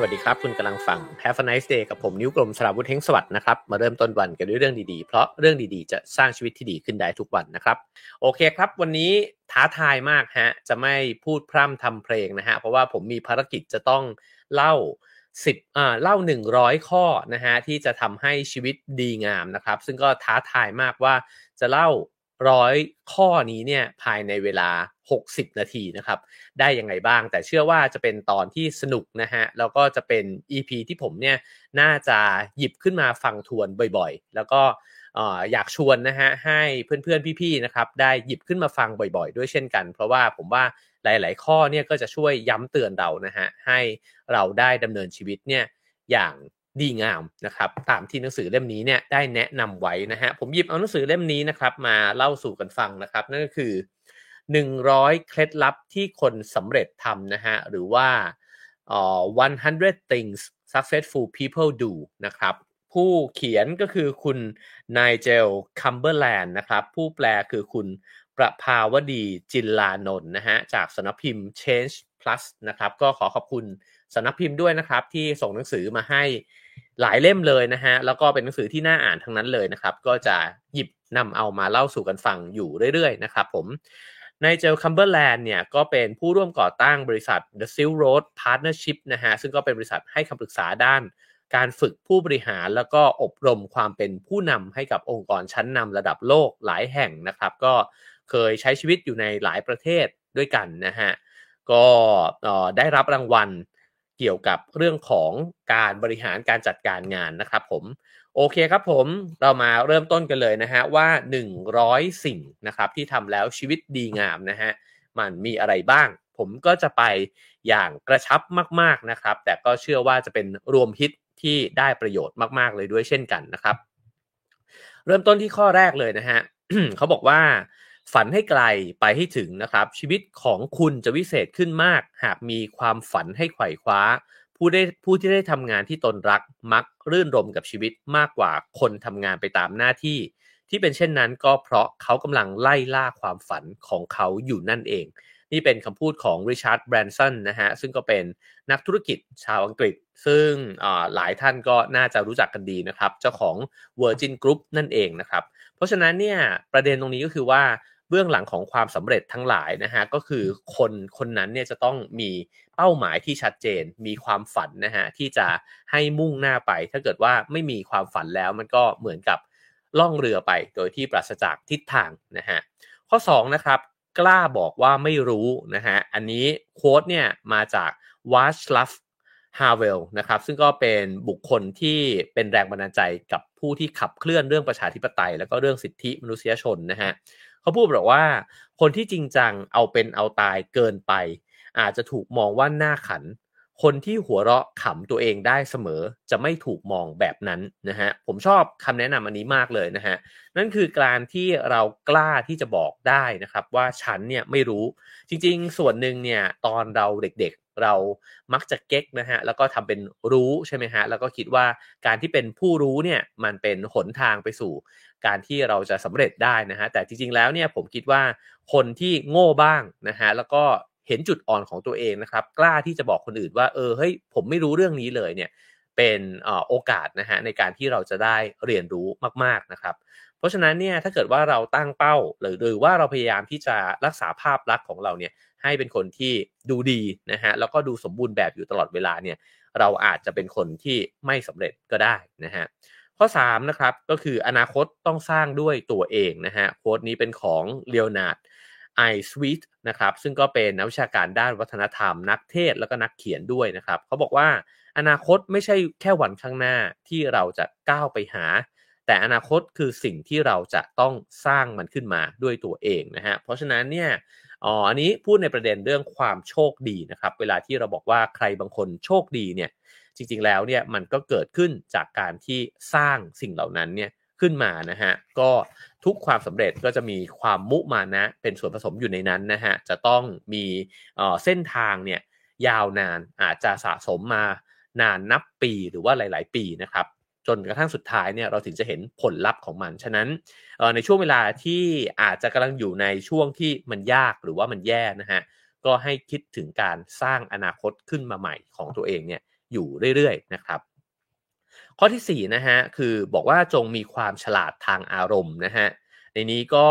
สวัสดีครับ คุณกำลังฟัง Have a nice day กับผมนิ้วกลมสราวุธเฮงสวัสดิ์นะครับ มาเริ่มต้นวันกันด้วยเรื่องดีๆ เพราะเรื่องดีๆ จะสร้างชีวิตที่ดีขึ้นได้ทุกวันนะครับ โอเคครับ วันนี้ท้าทายมากฮะ จะไม่พูดพร่ำทำเพลงนะฮะ เพราะว่าผมมีภารกิจจะต้องเล่าสิบอ่าเล่าหนึ่งร้อยข้อนะฮะที่จะทำให้ชีวิตดีงามนะครับ ซึ่งก็ท้าทายมากว่าจะเล่า ร้อยข้อนี้เนี่ยภายในเวลา 60 นาทีนะครับ ได้ยังไงบ้าง แต่เชื่อว่าจะเป็นตอนที่สนุกนะฮะ แล้วก็จะเป็น EP ที่ผมเนี่ยน่าจะหยิบขึ้นมาฟังทวนบ่อยๆ แล้วก็อยากชวนนะฮะให้เพื่อนๆพี่ๆนะครับได้หยิบขึ้นมาฟังบ่อยๆ ด้วยเช่นกัน เพราะว่าผมว่าหลาย ๆ ข้อเนี่ยก็จะช่วยย้ำเตือนเรานะฮะให้เราได้ดำเนินชีวิตเนี่ยอย่าง ดีงามนะครับตามที่หนังสือเล่มนี้เนี่ยได้แนะนำไว้นะฮะผมหยิบเอาหนังสือเล่มนี้นะครับมาเล่าสู่กันฟังนะครับ นั่นก็คือ 100 เคล็ดลับที่คนสำเร็จทำนะฮะหรือว่า100 things successful people do นะครับผู้เขียนก็คือคุณไนเจลคัมเบอร์แลนด์นะครับผู้แปลคือคุณประภาวดีจินลานนท์นะฮะจากสำนักพิมพ์ Change Plus นะครับก็ขอขอบคุณสำนักพิมพ์ด้วยนะครับที่ส่งหนังสือมาให้ หลายเล่มเลยนะฮะ แล้วก็เป็นหนังสือที่น่าอ่านทั้งนั้นเลยนะครับ ก็จะหยิบนำเอามาเล่าสู่กันฟังอยู่เรื่อยๆนะครับผมในเจลคัมเบอร์แลนด์เนี่ยก็เป็นผู้ร่วมก่อตั้งบริษัท The Silk Road Partnership นะฮะ ซึ่งก็เป็นบริษัทให้คำปรึกษาด้านการฝึกผู้บริหารแล้วก็อบรมความเป็นผู้นำให้กับองค์กรชั้นนำระดับโลกหลายแห่งนะครับ ก็เคยใช้ชีวิตอยู่ในหลายประเทศด้วยกันนะฮะ ก็ได้รับรางวัล เกี่ยวกับเรื่องของการบริหารการจัดการงานนะครับผมโอเคครับผมเรามาเริ่มต้นกันเลยนะฮะว่า 100 สิ่งนะครับที่ทำแล้วชีวิตดีงามนะฮะมันมีอะไรบ้าง ผมก็จะไปอย่างกระชับมากๆนะครับ แต่ก็เชื่อว่าจะเป็นรวมฮิตที่ได้ประโยชน์มากๆเลยด้วยเช่นกันนะครับ เริ่มต้นที่ข้อแรกเลยนะฮะเขาบอกว่า ฝันให้ไกลไปให้ถึงนะครับ ชีวิตของคุณจะวิเศษขึ้นมาก หากมีความฝันให้ไขว่คว้า ผู้ได้ผู้ที่ได้ทำงานที่ตนรักมักรื่นรมกับชีวิตมากกว่าคนทำงานไปตามหน้าที่ ที่เป็นเช่นนั้นก็เพราะเขากำลังไล่ล่าความฝันของเขาอยู่นั่นเอง นี่เป็นคำพูดของริชาร์ดแบรนสันนะฮะซึ่งก็เป็นนักธุรกิจชาวอังกฤษ ซึ่งหลายท่านก็น่าจะรู้จักกันดีนะครับ เจ้าของ Virgin Group นั่นเองนะครับ เพราะฉะนั้นเนี่ยประเด็นตรงนี้ก็คือว่า เบื้องหลังของความสำเร็จทั้งหลายนะฮะก็คือคนคนนั้นเนี่ยจะต้องมีเป้าหมายที่ชัดเจน มีความฝันนะฮะที่จะให้มุ่งหน้าไป ถ้าเกิดว่าไม่มีความฝันแล้วมันก็เหมือนกับล่องเรือไป โดยที่ปราศจากทิศทางนะฮะข้อ2นะครับกล้าบอกว่าไม่รู้นะฮะอันนี้โค้ดเนี่ยมาจากวาชลัฟฮาเวลนะครับซึ่งก็เป็นบุคคลที่เป็นแรงบันดาลใจกับผู้ที่ขับเคลื่อนเรื่องประชาธิปไตย แล้วก็เรื่องสิทธิมนุษยชนนะฮะ เขาพูดบอกว่า คนที่จริงจังเอาเป็นเอาตายเกินไป อาจจะถูกมองว่าหน้าขัน คนที่หัวเราะขำตัวเองได้เสมอ จะไม่ถูกมองแบบนั้นนะฮะผมชอบคำแนะนำอันนี้มากเลยนะฮะนั่นคือการที่เรากล้าที่จะบอกได้นะครับ ว่าฉันเนี่ยไม่รู้จริง ๆ ส่วนหนึ่งเนี่ยตอนเราเด็ก เรามักจะเก๊กนะฮะแล้วก็ทำเป็นรู้ใช่ไหมฮะแล้วก็คิดว่าการที่เป็นผู้รู้เนี่ยมันเป็นหนทางไปสู่ การที่เราจะสำเร็จได้นะฮะแต่จริงๆแล้วเนี่ยผมคิดว่าคนที่โง่บ้างนะฮะแล้วก็เห็นจุดอ่อนของตัวเองนะครับ กล้าที่จะบอกคนอื่นว่าเออเฮ้ยผมไม่รู้เรื่องนี้เลยเนี่ยเป็นโอกาสนะฮะในการที่เราจะได้เรียนรู้มากๆนะครับ เพราะฉะนั้นเนี่ยถ้าเกิดว่าเราตั้งเป้าหรือหรือว่าเราพยายามที่จะรักษาภาพลักษณ์ของเราเนี่ย ให้เป็นคนที่ดูดีนะฮะแล้วก็ดูสมบูรณ์แบบอยู่ตลอดเวลาเนี่ยเราอาจจะเป็นคนที่ไม่สำเร็จก็ได้นะฮะข้อ3นะครับก็คืออนาคตต้องสร้างด้วยตัวเองนะฮะโค้ดนี้เป็นของเลโอนาร์ดไอสวีทนะครับซึ่งก็เป็นนักวิชาการด้านวัฒนธรรม นักเทศแล้วก็นักเขียนด้วยนะครับเขาบอกว่าอนาคตไม่ใช่แค่วันข้างหน้าที่เราจะก้าวไปหา แต่อนาคตคือสิ่งที่เราจะต้องสร้างมันขึ้นมาด้วยตัวเองนะฮะเพราะฉะนั้นเนี่ย อ๋ออันนี้พูดในประเด็นเรื่องความโชคดีนะครับ เวลาที่เราบอกว่าใครบางคนโชคดีเนี่ย จริงๆแล้วเนี่ยมันก็เกิดขึ้นจากการที่สร้างสิ่งเหล่านั้นเนี่ยขึ้นมานะฮะ ก็ทุกความสำเร็จก็จะมีความมุมานะ เป็นส่วนผสมอยู่ในนั้นนะฮะ จะต้องมีเส้นทางเนี่ยยาวนานอาจจะสะสมมานานนับปีหรือว่าหลาย ๆ ปีนะครับ จนกระทั่งสุดท้ายเนี่ยเราถึงจะเห็นผลลัพธ์ของมัน ฉะนั้นในช่วงเวลาที่อาจจะกำลังอยู่ในช่วงที่มันยากหรือว่ามันแย่นะฮะก็ให้คิดถึงการสร้างอนาคตขึ้นมาใหม่ของตัวเองเนี่ยอยู่เรื่อยๆนะครับข้อที่4นะฮะคือบอกว่าจงมีความฉลาดทางอารมณ์นะฮะในนี้ก็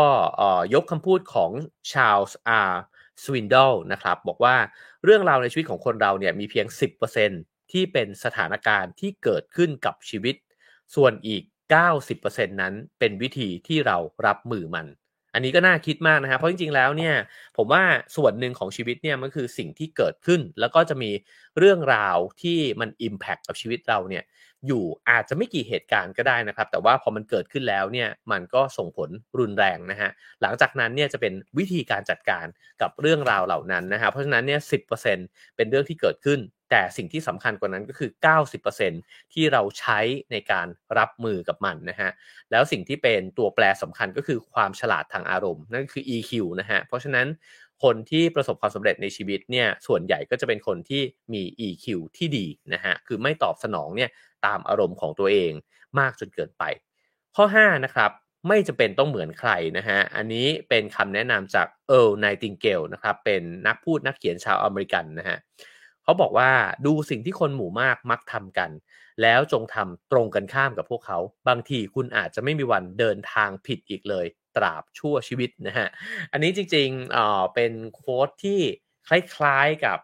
ยกคำพูดของชาลส์อาร์สวินดลนะครับบอกว่าเรื่องราวในชีวิตของคนเราเนี่ยมีเพียง 10%ที่เป็นสถานการณ์ที่เกิดขึ้นกับชีวิต ส่วนอีก 90%นั้นเป็นวิธีที่เรารับมือมัน อันนี้ก็น่าคิดมากนะครับเพราะจริงๆแล้วเนี่ยผมว่าส่วนหนึ่งของชีวิตเนี่ยมันคือสิ่งที่เกิดขึ้น แล้วก็จะมีเรื่องราวที่มัน Impact กับชีวิตเราเนี่ยอยู่อาจจะไม่กี่เหตุการณ์ก็ได้นะครับ แต่ว่าพอมันเกิดขึ้นแล้วเนี่ยมันก็ส่งผลรุนแรงนะฮะหลังจากนั้นเนี่ยจะเป็นวิธีการจัดการกับเรื่องราวเหล่านั้นนะครับเพราะฉะนั้นเนี่ยสิเป็นเรื่องที่เกิดขึ้น แต่สิ่งที่สำคัญกว่านั้นก็คือ 90%ที่เราใช้ในการรับมือกับมันนะฮะ แล้วสิ่งที่เป็นตัวแปรสำคัญก็คือความฉลาดทางอารมณ์ นั่นคือ EQ นะฮะ เพราะฉะนั้นคนที่ประสบความสำเร็จในชีวิตเนี่ยส่วนใหญ่ก็จะเป็นคนที่มี EQ ที่ดีนะฮะ คือไม่ตอบสนองเนี่ยตามอารมณ์ของตัวเองมากจนเกินไป ข้อ 5 นะครับไม่จะเป็นต้องเหมือนใครนะฮะ อันนี้เป็นคำแนะนำจากเอิร์ลไนติงเกลนะครับ เป็นนักพูดนักเขียนชาวอเมริกันนะฮะ เขาบอกว่าดูสิ่งที่คนหมู่มากมักทำกัน แล้วจงทำตรงกันข้ามกับพวกเขา บางทีคุณอาจจะไม่มีวันเดินทางผิดอีกเลย ตราบชั่วชีวิตนะฮะ อันนี้จริงๆเอ่อเป็นโค้ดที่คล้ายๆกับ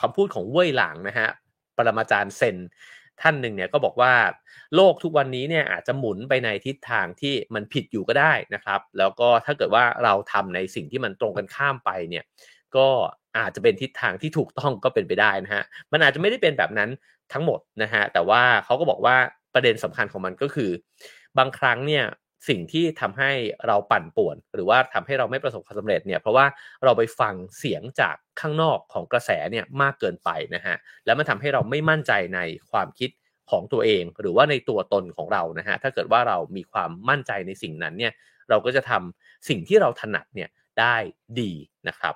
คำพูดของเว่ยหลางนะฮะปรมาจารย์เซนท่านหนึ่งเนี่ยก็บอกว่าโลกทุกวันนี้เนี่ยอาจจะหมุนไปในทิศทางที่มันผิดอยู่ก็ได้นะครับ แล้วก็ถ้าเกิดว่าเราทำในสิ่งที่มันตรงกันข้ามไปเนี่ยก็ อาจจะเป็นทิศทางที่ถูกต้องก็เป็นไปได้นะฮะมันอาจจะไม่ได้เป็นแบบนั้นทั้งหมดนะฮะแต่ว่าเขาก็บอกว่าประเด็นสำคัญของมันก็คือ บางครั้งเนี่ยสิ่งที่ทำให้เราปั่นป่วน หรือว่าทำให้เราไม่ประสบความสำเร็จเนี่ยเพราะว่าเราไปฟังเสียงจากข้างนอกของกระแสเนี่ยมากเกินไปนะฮะแล้วมันทาให้เราไม่มั่นใจในความคิดของตัวเอง หรือว่าในตัวตนของเรานะฮะถ้าเกิดว่าเรามีความมั่นใจในสิ่งนั้นเนี่ยเราก็จะทำสิ่งที่เราถนัดเนี่ยได้ดีนะครับ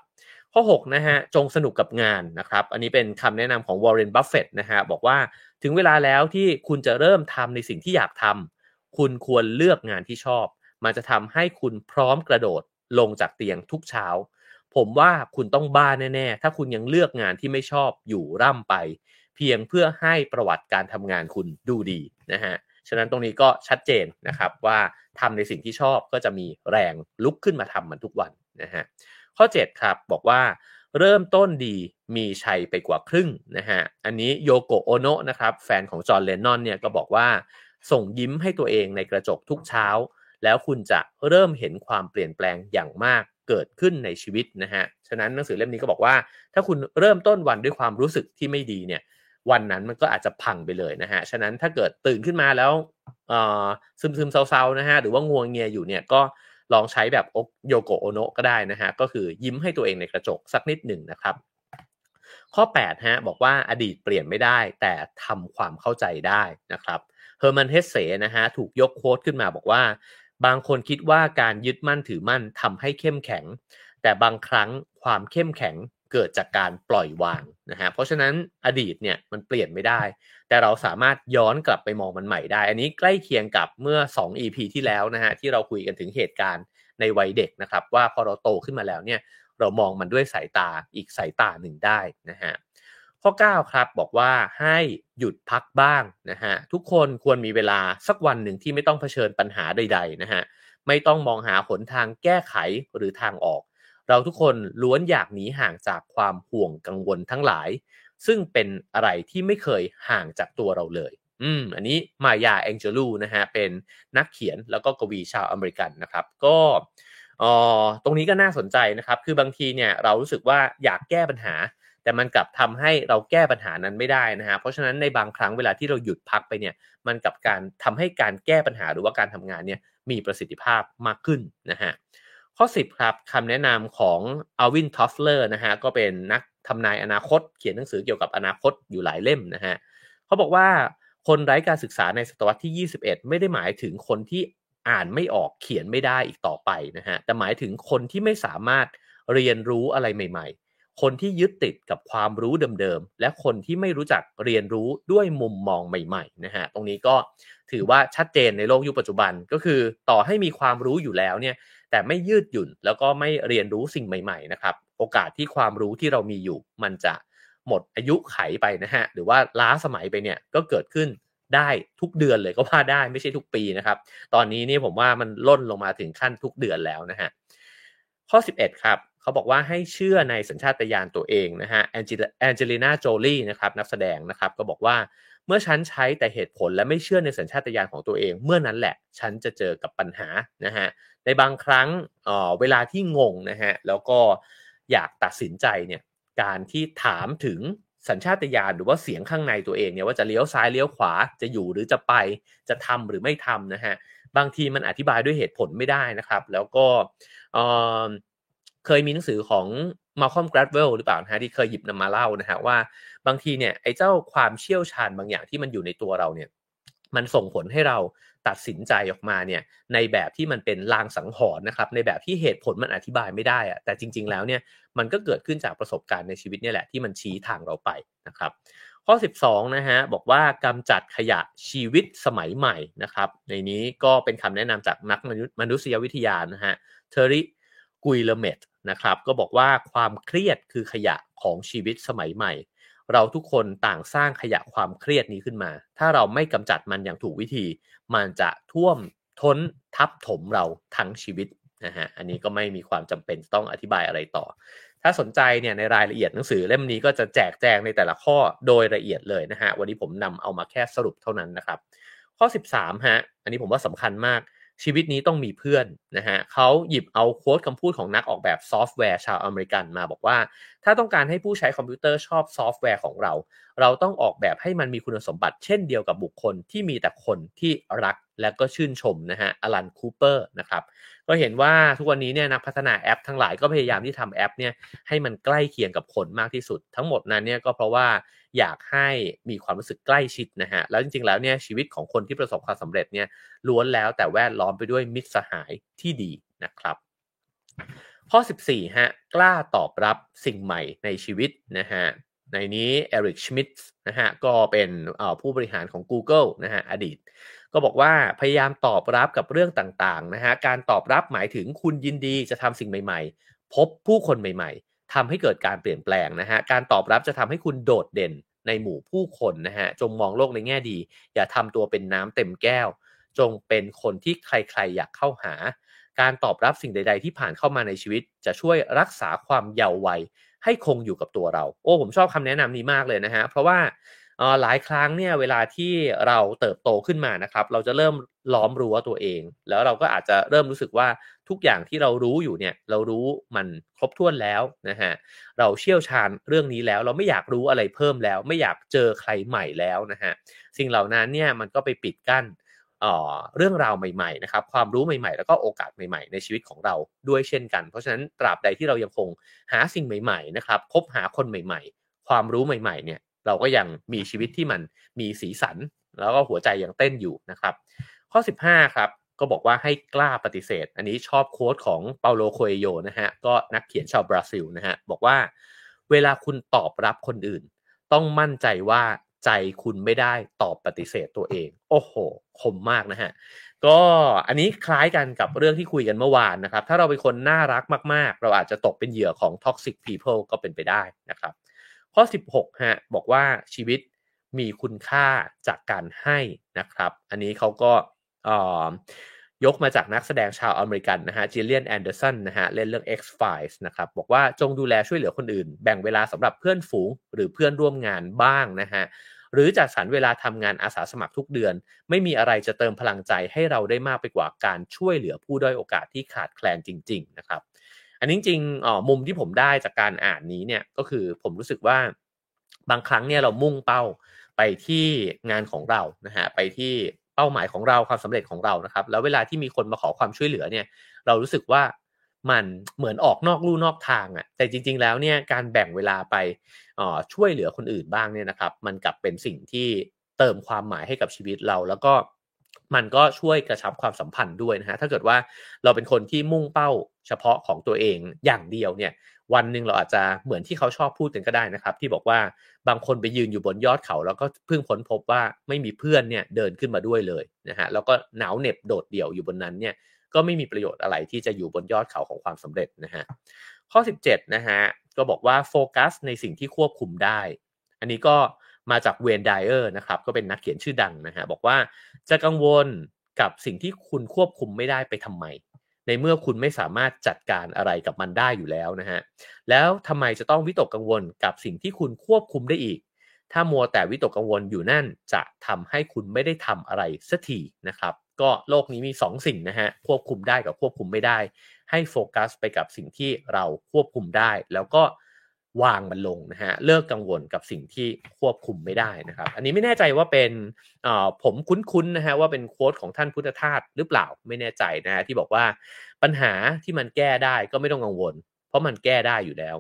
ข้อ 6 นะฮะ จงสนุกกับงานนะครับ อันนี้เป็นคำแนะนำของวอร์เรน บัฟเฟตนะฮะ บอกว่าถึงเวลาแล้วที่คุณจะเริ่มทำในสิ่งที่อยากทำ คุณควรเลือกงานที่ชอบ มันจะทำให้คุณพร้อมกระโดดลงจากเตียงทุกเช้า ผมว่าคุณต้องบ้าแน่ๆ ถ้าคุณยังเลือกงานที่ไม่ชอบอยู่ร่ำไป เพียงเพื่อให้ประวัติการทำงานคุณดูดีนะฮะ ฉะนั้นตรงนี้ก็ชัดเจนนะครับว่าทำในสิ่งที่ชอบก็จะมีแรงลุกขึ้นมาทำมันทุกวันนะฮะ ข้อ 7 ครับ บอกว่าเริ่มต้นดีมีชัยไปกว่าครึ่งนะฮะ อันนี้โยโกโอโนะนะครับ แฟนของจอร์แดนนอนเนี่ยก็บอกว่า ส่งยิ้มให้ตัวเองในกระจกทุกเช้า แล้วคุณจะเริ่มเห็นความเปลี่ยนแปลงอย่างมากเกิดขึ้นในชีวิตนะฮะ ฉะนั้นหนังสือเล่มนี้ก็บอกว่า ถ้าคุณเริ่มต้นวันด้วยความรู้สึกที่ไม่ดีเนี่ย วันนั้นมันก็อาจจะพังไปเลยนะฮะ ฉะนั้นถ้าเกิดตื่นขึ้นมาแล้วซึมซึมเศร้าๆนะฮะ หรือว่างวงเงียอยู่เนี่ยก็ ลองใช้แบบโยโกโอโนะก็ได้นะฮะก็คือยิ้มให้ตัวเองในกระจกสักนิดหนึ่งนะครับ ข้อ8ฮะบอกว่าอดีตเปลี่ยนไม่ได้ แต่ทำความเข้าใจได้นะครับเฮอร์มันเฮสเซนะฮะถูกยกโค้ดขึ้นมาบอกว่า บางคนคิดว่าการยึดมั่นถือมั่นทำให้เข้มแข็ง แต่บางครั้งความเข้มแข็ง เกิดจากการปล่อยวางนะฮะเพราะฉะนั้นอดีตเนี่ยมันเปลี่ยนไม่ได้ แต่เราสามารถย้อนกลับไปมองมันใหม่ได้ อันนี้ใกล้เคียงกับเมื่อ 2 EP ที่แล้วนะฮะที่เราคุยกันถึงเหตุการณ์ในวัยเด็กนะครับ ว่าพอเราโตขึ้นมาแล้วเนี่ยเรามองมันด้วยสายตาอีกสายตาหนึ่งได้นะฮะข้อ 9 ครับบอกว่าให้หยุดพักบ้างนะฮะทุกคนควรมีเวลาสักวันหนึ่งที่ไม่ต้องเผชิญปัญหาใด ๆ นะฮะไม่ต้องมองหาหนทางแก้ไขหรือทางออก เราทุกคนล้วนอยากหนีห่างจากความห่วงกังวลทั้งหลาย ซึ่งเป็นอะไรที่ไม่เคยห่างจากตัวเราเลย อืม อันนี้มายาแองเจลูนะฮะ เป็นนักเขียนแล้วก็กวีชาวอเมริกันนะครับ ก็อ๋อตรงนี้ก็น่าสนใจนะครับ คือบางทีเนี่ยเรารู้สึกว่าอยากแก้ปัญหา แต่มันกลับทำให้เราแก้ปัญหานั้นไม่ได้นะฮะ เพราะฉะนั้นในบางครั้งเวลาที่เราหยุดพักไปเนี่ย มันกับการทำให้การแก้ปัญหาหรือว่าการทำงานเนี่ยมีประสิทธิภาพมากขึ้นนะฮะ ข้อ 10 ครับคำแนะนำของอัลวินทอฟเลอร์นะฮะก็เป็นนักทำนายอนาคต เขียนหนังสือเกี่ยวกับอนาคตอยู่หลายเล่มนะฮะเขาบอกว่าคนไร้การศึกษาในศตวรรษที่ 21 ไม่ได้หมายถึงคนที่อ่านไม่ออกเขียนไม่ได้อีกต่อไปนะฮะแต่หมายถึงคนที่ไม่สามารถเรียนรู้อะไรใหม่ ๆ คนที่ยึดติดกับความรู้เดิมๆ และคนที่ไม่รู้จักเรียนรู้ด้วยมุมมองใหม่ๆนะฮะตรงนี้ก็ถือว่าชัดเจนในโลกยุคปัจจุบันก็คือต่อให้มีความรู้อยู่แล้วเนี่ย แต่ไม่ยืดหยุ่น แล้วก็ไม่เรียนรู้สิ่งใหม่ๆนะครับโอกาสที่ความรู้ที่เรามีอยู่ มันจะหมดอายุไขไปนะฮะหรือว่าล้าสมัยไปเนี่ยก็เกิดขึ้นได้ทุกเดือนเลยก็ว่าได้ไม่ใช่ทุกปีนะครับ ตอนนี้นี่ผมว่ามันล่นลงมาถึงขั้นทุกเดือนแล้วนะฮะข้อ 11 ครับเขาบอกว่าให้เชื่อในสัญชาตญาณตัวเองนะฮะแองเจลิน่าโจลี่นะครับนักแสดงนะครับก็บอกว่า เมื่อฉันใช้แต่เหตุผลและไม่เชื่อในสัญชาตญาณของตัวเอง เมื่อนั้นแหละฉันจะเจอกับปัญหานะฮะในบางครั้งเเวลาที่งงนะฮะแล้วก็อยากตัดสินใจเนี่ยการที่ถามถึงสัญชาตญาณหรือว่าเสียงข้างในตัวเองเนี่ยว่าจะเลี้ยวซ้ายเลี้ยวขวาจะอยู่หรือจะไปจะทำหรือไม่ทำนะฮะบางทีมันอธิบายด้วยเหตุผลไม่ได้นะครับ แล้วก็เคยมีหนังสือของมาคอมกราดเวลหรือเปล่านะฮะที่เคยหยิบนำมาเล่านะฮะว่าบางทีเนี่ยไอ้เจ้าความเชี่ยวชาญบางอย่างที่มันอยู่ในตัวเราเนี่ยมันส่งผลให้เราตัดสินใจออกมาเนี่ยในแบบที่มันเป็นลางสังหรณ์นะครับในแบบที่เหตุผลมันอธิบายไม่ได้อะแต่จริง ๆ แล้วเนี่ยมันก็เกิดขึ้นจากประสบการณ์ในชีวิตเนี่ยแหละที่มันชี้ทางเราไปนะครับ ข้อ 12นะฮะบอกว่ากำจัดขยะชีวิตสมัยใหม่นะครับในนี้ก็เป็นคำแนะนำจากนักมนุษยวิทยานะฮะเทอริกุยเลเมต นะครับ ก็บอกว่าความเครียดคือขยะของชีวิตสมัยใหม่ เราทุกคนต่างสร้างขยะความเครียดนี้ขึ้นมา ถ้าเราไม่กำจัดมันอย่างถูกวิธี มันจะท่วมท้นทับถมเราทั้งชีวิตนะฮะอันนี้ก็ไม่มีความจำเป็นต้องอธิบายอะไรต่อ ถ้าสนใจเนี่ยในรายละเอียดหนังสือเล่มนี้ก็จะแจกแจงในแต่ละข้อโดยละเอียดเลยนะฮะวันนี้ผมนำเอามาแค่สรุปเท่านั้นนะครับ ข้อ 13ฮะอันนี้ผมว่าสำคัญมาก ชีวิตนี้ต้องมีเพื่อนนะฮะเขาหยิบเอา quote คำพูดของนักออกแบบซอฟต์แวร์ชาวอเมริกันมาบอกว่า ถ้าต้องการให้ผู้ใช้คอมพิวเตอร์ชอบซอฟต์แวร์ของเรา เราต้องออกแบบให้มันมีคุณสมบัติเช่นเดียวกับบุคคลที่มีแต่คนที่รักและก็ชื่นชมนะฮะอลันคูเปอร์นะครับ ก็เห็นว่าทุกวันนี้เนี่ยนักพัฒนาแอปทั้งหลายก็พยายามที่ทำแอปเนี่ยให้มันใกล้เคียงกับคนมากที่สุด ทั้งหมดนั้นเนี่ยก็เพราะว่าอยากให้มีความรู้สึกใกล้ชิดนะฮะแล้วจริงๆแล้วเนี่ยชีวิตของคนที่ประสบความสำเร็จเนี่ยล้วนแล้วแต่แวดล้อมไปด้วยมิตรสหายที่ดีนะครับข้อ 14 ฮะ กล้าตอบรับสิ่งใหม่ในชีวิตนะฮะ ในนี้เอริกชมิดนะฮะ ก็เป็นผู้บริหารของ Google นะฮะ อดีต ก็บอกว่าพยายามตอบรับกับเรื่องต่างๆนะฮะการตอบรับหมายถึงคุณยินดีจะทำสิ่งใหม่ ๆ พบผู้คนใหม่ๆทำให้เกิดการเปลี่ยนแปลงนะฮะการตอบรับจะทำให้คุณโดดเด่นในหมู่ผู้คนนะฮะจงมองโลกในแง่ดี อย่าทำตัวเป็นน้ำเต็มแก้ว จงเป็นคนที่ใครๆอยากเข้าหา การตอบรับสิ่งใด ๆ ที่ผ่านเข้ามาในชีวิต จะช่วยรักษาความเยาว์วัยให้คงอยู่กับตัวเรา โอ้ผมชอบคำแนะนำนี้มากเลยนะฮะเพราะว่า หลายครั้งเนี่ยเวลาที่เราเติบโตขึ้นมานะครับ เราจะเริ่มล้อมรั้วตัวเอง แล้วเราก็อาจจะเริ่มรู้สึกว่าทุกอย่างที่เรารู้อยู่เนี่ย เรารู้มันครบถ้วนแล้วนะฮะเราเชี่ยวชาญเรื่องนี้แล้ว เราไม่อยากรู้อะไรเพิ่มแล้ว ไม่อยากเจอใครใหม่แล้วนะฮะสิ่งเหล่านั้นเนี่ยมันก็ไปปิดกั้นเรื่องราวใหม่ๆนะครับความรู้ใหม่ๆ แล้วก็โอกาสใหม่ๆ ในชีวิตของเราด้วยเช่นกัน เพราะฉะนั้นตราบใดที่เรายังคงหาสิ่งใหม่ๆนะครับคบหาคนใหม่ๆ ความรู้ใหม่ๆเนี่ย เราก็ยังมีชีวิตที่มันมีสีสัน แล้วก็หัวใจยังเต้นอยู่นะครับ ข้อ 15 ครับ ก็บอกว่าให้กล้าปฏิเสธ อันนี้ชอบโค้ดของเปาโลโคเอโยนะฮะก็นักเขียนชาวบราซิลนะฮะบอกว่า เวลาคุณตอบรับคนอื่น ต้องมั่นใจว่าใจคุณไม่ได้ตอบปฏิเสธตัวเอง โอ้โห คมมากนะฮะ ก็อันนี้คล้ายกันกับเรื่องที่คุยกันเมื่อวานนะครับ ถ้าเราเป็นคนน่ารักมาก ๆ เราอาจจะตกเป็นเหยื่อของ toxic people ก็เป็นไปได้นะครับ ข้อ 16 ฮะ บอกว่าชีวิตมีคุณค่าจากการให้นะครับ อันนี้เขาก็ยกมาจากนักแสดงชาวอเมริกันนะฮะจิเลียนแอนเดอร์สันนะฮะเล่นเรื่อง X-Files นะครับบอกว่าจงดูแลช่วยเหลือคนอื่น แบ่งเวลาสำหรับเพื่อนฝูงหรือเพื่อนร่วมงานบ้างนะฮะหรือจัดสรรเวลาทำงานอาสาสมัครทุกเดือน ไม่มีอะไรจะเติมพลังใจให้เราได้มากไปกว่าการช่วยเหลือผู้ด้อยโอกาสที่ขาดแคลนจริง ๆ นะครับ อันนี้จริงอ๋อมุมที่ผมได้จากการอ่านนี้เนี่ยก็คือผมรู้สึกว่าบางครั้งเนี่ยเรามุ่งเป้าไปที่งานของเรานะฮะไปที่เป้าหมายของเราความสำเร็จของเรานะครับ แล้วเวลาที่มีคนมาขอความช่วยเหลือเนี่ยเรารู้สึกว่ามันเหมือนออกนอกลู่นอกทางอะ่ะแต่จริง ๆ แล้วเนี่ยการแบ่งเวลาไปช่วยเหลือคนอื่นบ้างเนี่ยนะครับ มันกลับเป็นสิ่งที่เติมความหมายให้กับชีวิตเรา แล้วก็ มันก็ช่วยกระชับความสัมพันธ์ด้วยนะฮะถ้าเกิดว่าเราเป็นคนที่มุ่งเป้าเฉพาะของตัวเองอย่างเดียวเนี่ยวันหนึ่งเราอาจจะเหมือนที่เขาชอบพูดกันก็ได้นะครับ ที่บอกว่าบางคนไปยืนอยู่บนยอดเขา แล้วก็เพิ่งพ้นพบว่าไม่มีเพื่อนเนี่ยเดินขึ้นมาด้วยเลยนะฮะแล้วก็หนาวเหน็บโดดเดี่ยวอยู่บนนั้นเนี่ยก็ไม่มีประโยชน์อะไรที่จะอยู่บนยอดเขาของความสำเร็จนะฮะข้อ 17นะฮะก็บอกว่าโฟกัสในสิ่งที่ควบคุมได้ อันนี้ก็ มาจากเวนไดเออร์นะครับก็เป็นนักเขียนชื่อดังนะฮะบอกว่าจะกังวลกับสิ่งที่คุณควบคุมไม่ได้ไปทำไม ในเมื่อคุณไม่สามารถจัดการอะไรกับมันได้อยู่แล้วนะฮะแล้วทำไมจะต้องวิตกกังวลกับสิ่งที่คุณควบคุมได้อีก ถ้ามัวแต่วิตกกังวลอยู่นั่นจะทำให้คุณไม่ได้ทำอะไรสักทีนะครับก็โลกนี้มี 2สสิ่งนะฮะควบคุมได้กับควบคุมไม่ได้ ให้โฟกัสไปกับสิ่งที่เราควบคุมได้ แล้วก็ วางมันลงนะฮะเลิกกังวลกับสิ่งที่ควบคุมไม่ได้นะครับ อันนี้ไม่แน่ใจว่าเป็นผมคุ้นๆนะฮะว่าเป็นโค้ดของท่านพุทธทาสหรือเปล่าไม่แน่ใจนะฮะที่บอกว่าปัญหาที่มันแก้ได้ก็ไม่ต้องกังวล เพราะมันแก้ได้อยู่แล้ว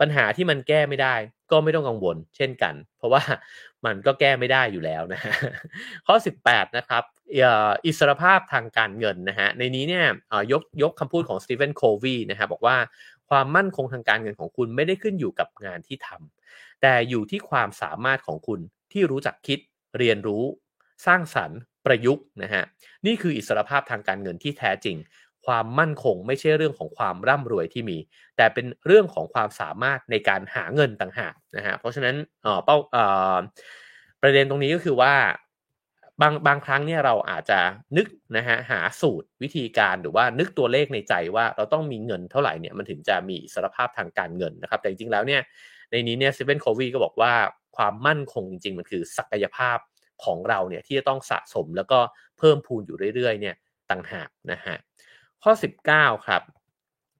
ปัญหาที่มันแก้ไม่ได้ก็ไม่ต้องกังวล เช่นกัน เพราะว่ามันก็แก้ไม่ได้อยู่แล้วนะฮะข้อ 18 นะครับอิสรภาพทางการเงินนะฮะในนี้เนี่ยยกยกคำพูดของสตีเฟนโควีนะฮะบอกว่า ความมั่นคงทางการเงินของคุณไม่ได้ขึ้นอยู่กับงานที่ทำแต่อยู่ที่ความสามารถของคุณที่รู้จักคิดเรียนรู้ สร้างสรรค์ประยุกต์นะฮะนี่คืออิสรภาพทางการเงินที่แท้จริง ความมั่นคงไม่ใช่เรื่องของความร่ำรวยที่มี แต่เป็นเรื่องของความสามารถในการหาเงินต่างหากนะฮะเพราะฉะนั้นเป้าประเด็นตรงนี้ก็คือว่า บางบางครั้งเนี่ยเราอาจจะนึกนะฮะหาสูตรวิธีการหรือว่านึกตัวเลขในใจว่าเราต้องมีเงินเท่าไหร่เนี่ยมันถึงจะมีอิสรภาพทางการเงินนะครับ แต่จริงๆแล้วเนี่ยในนี้เนี่ยเซเว่นโควีก็บอกว่าความมั่นคงจริงๆ มันคือศักยภาพของเราเนี่ยที่จะต้องสะสมแล้วก็เพิ่มพูนอยู่เรื่อยๆเนี่ยต่างหากนะฮะข้อ 19 ครับ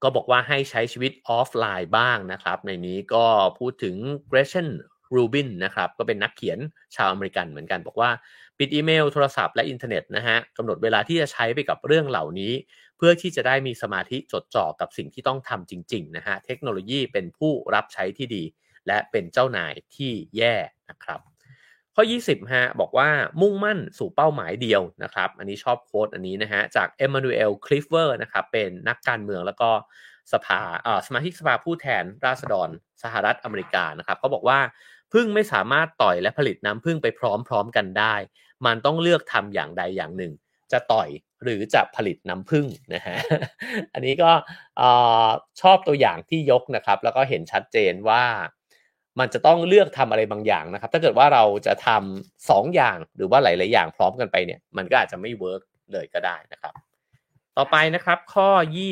ก็บอกว่าให้ใช้ชีวิตออฟไลน์บ้างนะครับ ในนี้ก็พูดถึงเกรเชนรูบินนะครับก็เป็นนักเขียนชาวอเมริกันเหมือนกันบอกว่า ปิดอีเมลโทรศัพท์และอินเทอร์เน็ตนะฮะกำหนดเวลาที่จะใช้ไปกับเรื่องเหล่านี้ เพื่อที่จะได้มีสมาธิจดจ่อกับสิ่งที่ต้องทำจริงๆนะฮะเทคโนโลยีเป็นผู้รับใช้ที่ดี และเป็นเจ้านายที่แย่นะครับ ข้อ 20ฮะบอกว่ามุ่งมั่นสู่เป้าหมายเดียวนะครับ อันนี้ชอบ quote อันนี้นะฮะจากเอ็มมานูเอลคลิฟเวอร์นะครับเป็นนักการเมืองแล้วก็สภาสมาชิกสภาผู้แทนราษฎรสหรัฐอเมริกานะครับเขาบอกว่าพึ่งไม่สามารถต่อยและผลิตน้ำพึ่งไปพร้อมๆกันได้ มันต้องเลือกทำอย่างใดอย่างหนึ่ง จะต่อยหรือจะผลิตน้ำผึ้งนะฮะ อันนี้ก็ชอบตัวอย่างที่ยกนะครับ แล้วก็เห็นชัดเจนว่ามันจะต้องเลือกทำอะไรบางอย่างนะครับ ถ้าเกิดว่าเราจะทำสองอย่างหรือว่าหลาย ๆ อย่างพร้อมกันไปเนี่ย มันก็อาจจะไม่เวิร์กเลยก็ได้นะครับ ต่อไปนะครับข้อ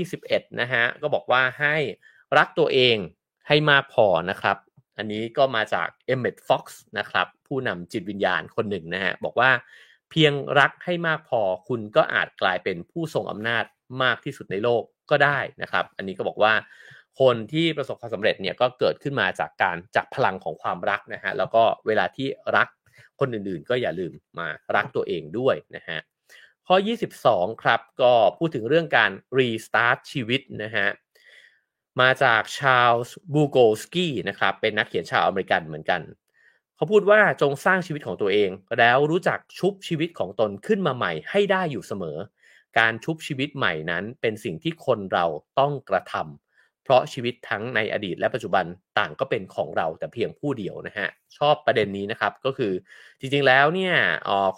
21 นะฮะ ก็บอกว่าให้รักตัวเองให้มากพอนะครับ อันนี้ก็มาจากเอ็มเม็ต ฟ็อกซ์นะครับ ผู้นำจิตวิญญาณคนหนึ่งนะฮะบอกว่าเพียงรักให้มากพอคุณก็อาจกลายเป็นผู้ทรงอำนาจมากที่สุดในโลกก็ได้นะครับ อันนี้ก็บอกว่าคนที่ประสบความสำเร็จเนี่ยก็เกิดขึ้นมาจากการจับพลังของความรักนะฮะแล้วก็เวลาที่รักคนอื่นๆ ก็อย่าลืมมารักตัวเองด้วยนะฮะข้อ 22 ครับ ก็พูดถึงเรื่องการ restart ชีวิตนะฮะ มาจากชาลส์บูโกสกี้นะครับเป็นนักเขียนชาวอเมริกันเหมือนกัน เขาพูดว่าจงสร้างชีวิตของตัวเอง แล้วรู้จักชุบชีวิตของตนขึ้นมาใหม่ให้ได้อยู่เสมอ การชุบชีวิตใหม่นั้นเป็นสิ่งที่คนเราต้องกระทำเพราะชีวิตทั้งในอดีตและปัจจุบันต่างก็เป็นของเราแต่เพียงผู้เดียวนะฮะชอบประเด็นนี้นะครับก็คือจริงๆแล้วเนี่ย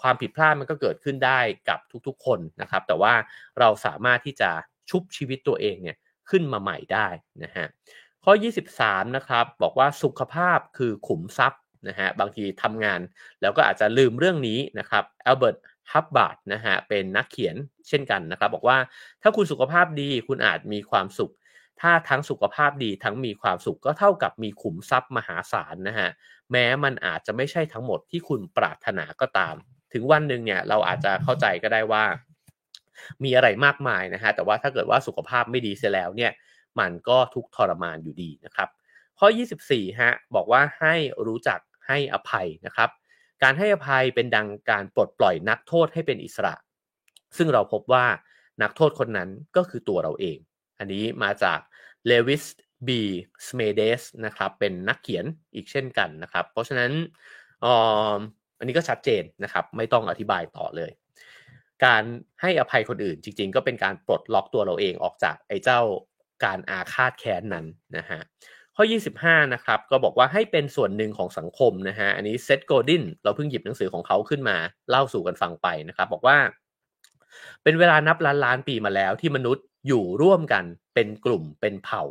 ความผิดพลาดมันก็เกิดขึ้นได้กับทุกๆคนนะครับแต่ว่าเราสามารถที่จะชุบชีวิตตัวเองเนี่ย ขึ้นมาใหม่ได้นะฮะข้อ 23 นะครับบอกว่าสุขภาพคือขุมทรัพย์นะฮะบางทีทำงานแล้วก็อาจจะลืมเรื่องนี้นะครับอัลเบิร์ตฮับบาร์ดนะฮะเป็นนักเขียนเช่นกันนะครับ บอกว่าถ้าคุณสุขภาพดีคุณอาจมีความสุข ถ้าทั้งสุขภาพดีทั้งมีความสุขก็เท่ากับมีขุมทรัพย์มหาศาลนะฮะแม้มันอาจจะไม่ใช่ทั้งหมดที่คุณปรารถนาก็ตาม ถึงวันหนึ่งเนี่ยเราอาจจะเข้าใจก็ได้ว่า มีอะไรมากมายนะฮะแต่ว่าถ้าเกิดว่าสุขภาพไม่ดีเสียแล้วเนี่ยมันก็ทุกทรมานอยู่ดีนะครับ ข้อ 24ฮะบอกว่าให้รู้จักให้อภัยนะครับ การให้อภัยเป็นดังการปลดปล่อยนักโทษให้เป็นอิสระ ซึ่งเราพบว่านักโทษคนนั้นก็คือตัวเราเอง อันนี้มาจากเลวิสบีสเมเดสนะครับเป็นนักเขียนอีกเช่นกันนะครับ เพราะฉะนั้นอันนี้ก็ชัดเจนนะครับ ไม่ต้องอธิบายต่อเลย การให้อภัยคนอื่นจริง ๆ ก็เป็นการปลดล็อกตัวเราเองออกจากไอ้เจ้าการอาฆาตแค้นนั้นนะฮะข้อ 25 นะครับ ก็บอกว่าให้เป็นส่วนหนึ่งของสังคมนะฮะ อันนี้เซตโกดิน เราเพิ่งหยิบหนังสือของเขาขึ้นมาเล่าสู่กันฟังไปนะครับ บอกว่า เป็นเวลานับล้านล้านปีมาแล้วที่มนุษย์อยู่ร่วมกันเป็นกลุ่มเป็นเผ่า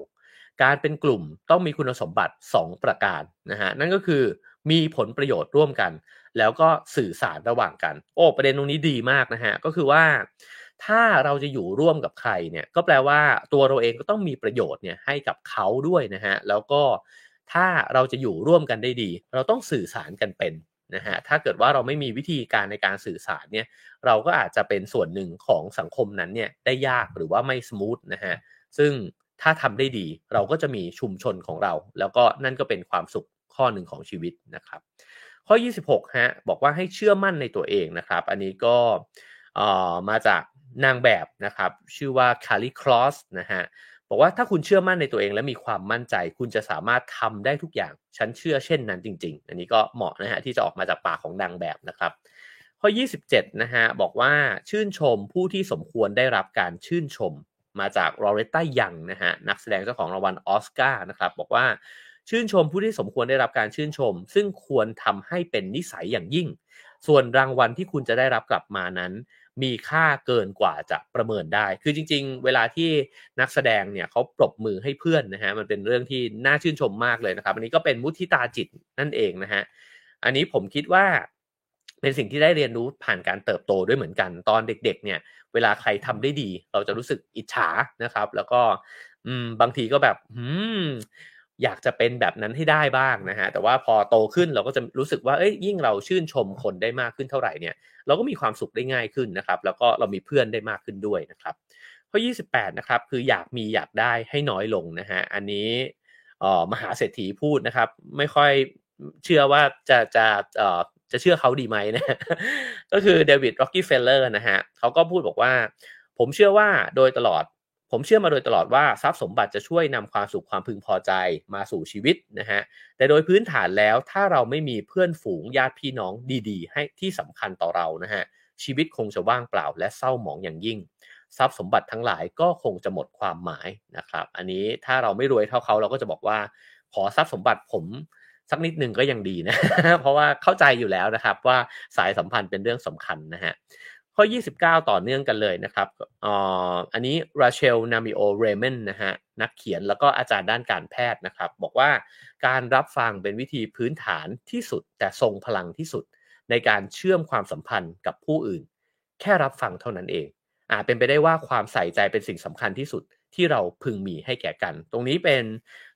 การเป็นกลุ่มต้องมีคุณสมบัติ 2 ประการนะฮะ นั่นก็คือมีผลประโยชน์ร่วมกัน แล้วก็สื่อสารระหว่างกัน โอ้ประเด็นตรงนี้ดีมากนะฮะก็คือว่า ถ้าเราจะอยู่ร่วมกับใครเนี่ยก็แปลว่าตัวเราเองก็ต้องมีประโยชน์เนี่ยให้กับเขาด้วยนะฮะแล้วก็ถ้าเราจะอยู่ร่วมกันได้ดี เราต้องสื่อสารกันเป็นนะฮะถ้าเกิดว่าเราไม่มีวิธีการในการสื่อสารเนี่ยเราก็อาจจะเป็นส่วนหนึ่งของสังคมนั้นเนี่ยได้ยากหรือว่าไม่สมูทนะฮะซึ่งถ้าทำได้ดีเราก็จะมีชุมชนของเรา แล้วก็นั่นก็เป็นความสุขข้อหนึ่งของชีวิตนะครับ ข้อ 26 ฮะ บอกว่าให้เชื่อมั่นในตัวเองนะครับ อันนี้ก็มาจากนางแบบนะครับ ชื่อว่าคาริคลอสนะฮะบอกว่าถ้าคุณเชื่อมั่นในตัวเองและมีความมั่นใจ คุณจะสามารถทำได้ทุกอย่าง ฉันเชื่อเช่นนั้นจริง ๆ อันนี้ก็เหมาะนะฮะที่จะออกมาจากปากของนางแบบนะครับ ข้อ 27 นะฮะบอกว่าชื่นชมผู้ที่สมควรได้รับการชื่นชมมาจากลอเรตต้ายังนะฮะนักแสดงเจ้าของรางวัลออสการ์นะครับบอกว่า ชื่นชมผู้ที่สมควรได้รับการชื่นชม ซึ่งควรทำให้เป็นนิสัยอย่างยิ่ง ส่วนรางวัลที่คุณจะได้รับกลับมานั้น มีค่าเกินกว่าจะประเมินได้ คือจริง ๆ เวลาที่นักแสดงเนี่ยเขาปรบมือให้เพื่อนนะฮะมันเป็นเรื่องที่น่าชื่นชมมากเลยนะครับอันนี้ก็เป็นมุทิตาจิตนั่นเองนะฮะอันนี้ผมคิดว่าเป็นสิ่งที่ได้เรียนรู้ผ่านการเติบโตด้วยเหมือนกัน ตอนเด็ก ๆ เนี่ย เวลาใครทำได้ดี เราจะรู้สึกอิจฉานะครับ แล้วก็บางทีก็แบบ อืม อยากจะเป็นแบบนั้นให้ได้บ้างนะฮะแต่ว่าพอโตขึ้นเราก็จะรู้สึกว่าเอ้ยยิ่งเราชื่นชมคนได้มากขึ้นเท่าไหร่เนี่ยเราก็มีความสุขได้ง่ายขึ้นนะครับ แล้วก็เรามีเพื่อนได้มากขึ้นด้วยนะครับข้อ 28 นะครับคืออยากมีอยากได้ให้น้อยลงนะฮะอันนี้ออมหาเศรษฐีพูดนะครับ ไม่ค่อยเชื่อว่าจะจะเอ่อจะเชื่อเขาดีไหมนะก็คือเดวิดร็อกกี้เฟลเลอร์นะฮะเขาก็พูดบอกว่า ผมเชื่อว่าโดยตลอด ผมเชื่อมาโดยตลอดว่าทรัพย์สมบัติจะช่วยนำความสุขความพึงพอใจมาสู่ชีวิตนะฮะแต่โดยพื้นฐานแล้วถ้าเราไม่มีเพื่อนฝูงญาติพี่น้องดีๆ ให้ที่สำคัญต่อเรานะฮะชีวิตคงจะว่างเปล่าและเศร้าหมองอย่างยิ่ง ทรัพย์สมบัติทั้งหลายก็คงจะหมดความหมายนะครับ อันนี้ถ้าเราไม่รวยเท่าเขาเราก็จะบอกว่า ขอทรัพย์สมบัติผมสักนิดหนึ่งก็ยังดีนะ เพราะว่าเข้าใจอยู่แล้วนะครับว่าสายสัมพันธ์เป็นเรื่องสำคัญนะฮะ ข้อ 29 ต่อเนื่องกันเลยนะครับออันนี้ราเชล นามิโอ เรเมนนะฮะ นักเขียนแล้วก็อาจารย์ด้านการแพทย์นะครับ บอกว่าการรับฟังเป็นวิธีพื้นฐานที่สุด แต่ทรงพลังที่สุด ในการเชื่อมความสัมพันธ์กับผู้อื่น แค่รับฟังเท่านั้นเอง อาจเป็นไปได้ว่าความใส่ใจเป็นสิ่งสำคัญที่สุดที่เราพึงมีให้แก่กัน ตรงนี้เป็น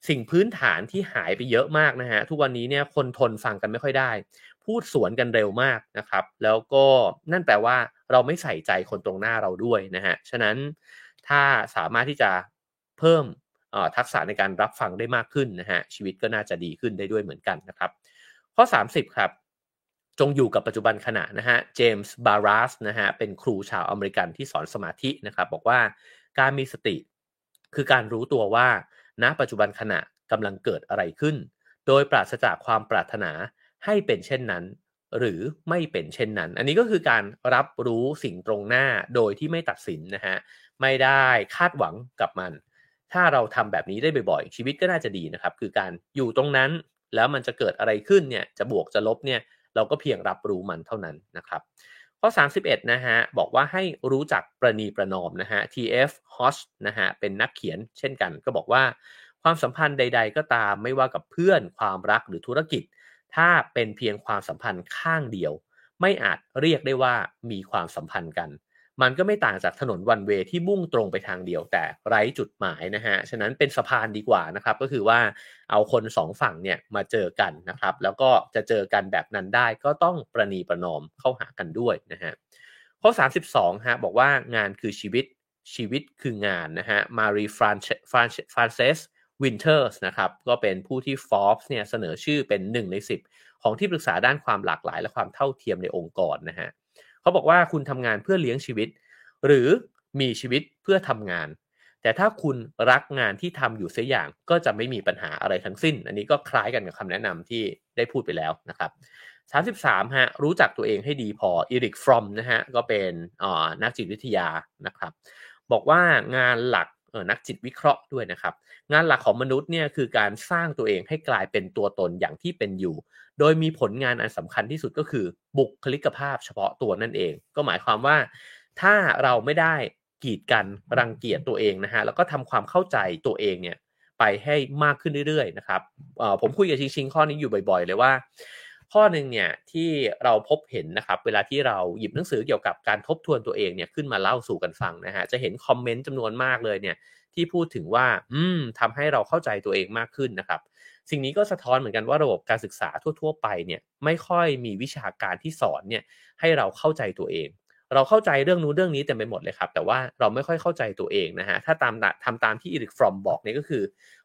สิ่งพื้นฐานที่หายไปเยอะมากนะฮะ ทุกวันนี้เนี่ยคนทนฟังกันไม่ค่อยได้ พูดสวนกันเร็วมากนะครับ แล้วก็นั่นแปลว่าเราไม่ใส่ใจคนตรงหน้าเราด้วยนะฮะฉะนั้นถ้าสามารถที่จะเพิ่มทักษะในการรับฟังได้มากขึ้นนะฮะชีวิตก็น่าจะดีขึ้นได้ด้วยเหมือนกันนะครับ ข้อ 30 ครับ จงอยู่กับปัจจุบันขณะนะฮะเจมส์บารัสนะฮะเป็นครูชาวอเมริกันที่สอนสมาธินะครับ บอกว่าการมีสติ คือการรู้ตัวว่าณปัจจุบันขณะกำลังเกิดอะไรขึ้น โดยปราศจากความปรารถนา ให้เป็นเช่นนั้น หรือไม่เป็นเช่นนั้น อันนี้ก็คือการรับรู้สิ่งตรงหน้าโดยที่ไม่ตัดสินนะฮะไม่ได้คาดหวังกับมัน ถ้าเราทำแบบนี้ได้บ่อยๆ ชีวิตก็น่าจะดีนะครับ คือการอยู่ตรงนั้นแล้วมันจะเกิดอะไรขึ้นเนี่ยจะบวกจะลบเนี่ยเราก็เพียงรับรู้มันเท่านั้นนะครับข้อ 31 นะฮะ บอกว่าให้รู้จักประนีประนอมนะฮะ TF Hodge นะฮะ เป็นนักเขียนเช่นกัน ก็บอกว่า ความสัมพันธ์ใด ๆ ก็ตามไม่ว่ากับเพื่อน ความรักหรือธุรกิจ ถ้าเป็นเพียงความสัมพันธ์ข้างเดียว ไม่อาจเรียกได้ว่ามีความสัมพันธ์กัน มันก็ไม่ต่างจากถนนวันเวที่มุ่งตรงไปทางเดียวแต่ไร้จุดหมายนะฮะฉะนั้นเป็นสะพานดีกว่านะครับ ก็คือว่าเอาคนสองฝั่งเนี่ยมาเจอกันนะครับ แล้วก็จะเจอกันแบบนั้นได้ก็ต้องประนีประนอมเข้าหากันด้วยนะฮะข้อ 32ฮะบอกว่างานคือชีวิตชีวิตคืองานนะฮะมารีฟรานฟรานเซส วินเทอร์สนะครับก็เป็นผู้ที่ Forbes เนี่ยเสนอชื่อเป็น 1 ใน 10 ของที่ปรึกษาด้านความหลากหลาย และความเท่าเทียมในองค์กรนะฮะเขาบอกว่าคุณทำงานเพื่อเลี้ยงชีวิต หรือมีชีวิตเพื่อทำงาน แต่ถ้าคุณรักงานที่ทำอยู่เสียอย่างก็จะไม่มีปัญหาอะไรทั้งสิ้น อันนี้ก็คล้ายกันกับคำแนะนำที่ได้พูดไปแล้วนะครับ33ฮะรู้จักตัวเองให้ดีพออีริกฟรอมนะฮะก็เป็นนักจิตวิทยานะครับบอกว่างานหลัก นักจิตวิเคราะห์ด้วยนะครับ งานหลักของมนุษย์เนี่ยคือการสร้างตัวเองให้กลายเป็นตัวตนอย่างที่เป็นอยู่ โดยมีผลงานอันสำคัญที่สุดก็คือบุคลิกภาพเฉพาะตัวนั่นเอง ก็หมายความว่า ถ้าเราไม่ได้กีดกันรังเกียจตัวเองนะฮะแล้วก็ทำความเข้าใจตัวเองเนี่ยไปให้มากขึ้นเรื่อยๆนะครับผมคุยกับชิงชิงข้อนี้อยู่บ่อย ๆ เลยว่า ข้อหนึ่งเนี่ยที่เราพบเห็นนะครับเวลาที่เราหยิบหนังสือเกี่ยวกับการทบทวนตัวเองเนี่ยขึ้นมาเล่าสู่กันฟังนะฮะจะเห็นคอมเมนต์จำนวนมากเลยเนี่ยที่พูดถึงว่าอืมทำให้เราเข้าใจตัวเองมากขึ้นนะครับ สิ่งนี้ก็สะท้อนเหมือนกันว่าระบบการศึกษาทั่ว ๆ ไปเนี่ยไม่ค่อยมีวิชาการที่สอนเนี่ยให้เราเข้าใจตัวเอง เราเข้าใจเรื่องนู้นเรื่องนี้เต็มไปหมดเลยครับ แต่ว่าเราไม่ค่อยเข้าใจตัวเองนะฮะถ้าตามทำตามที่อีริกฟรอมบอกเนี่ยก็คือ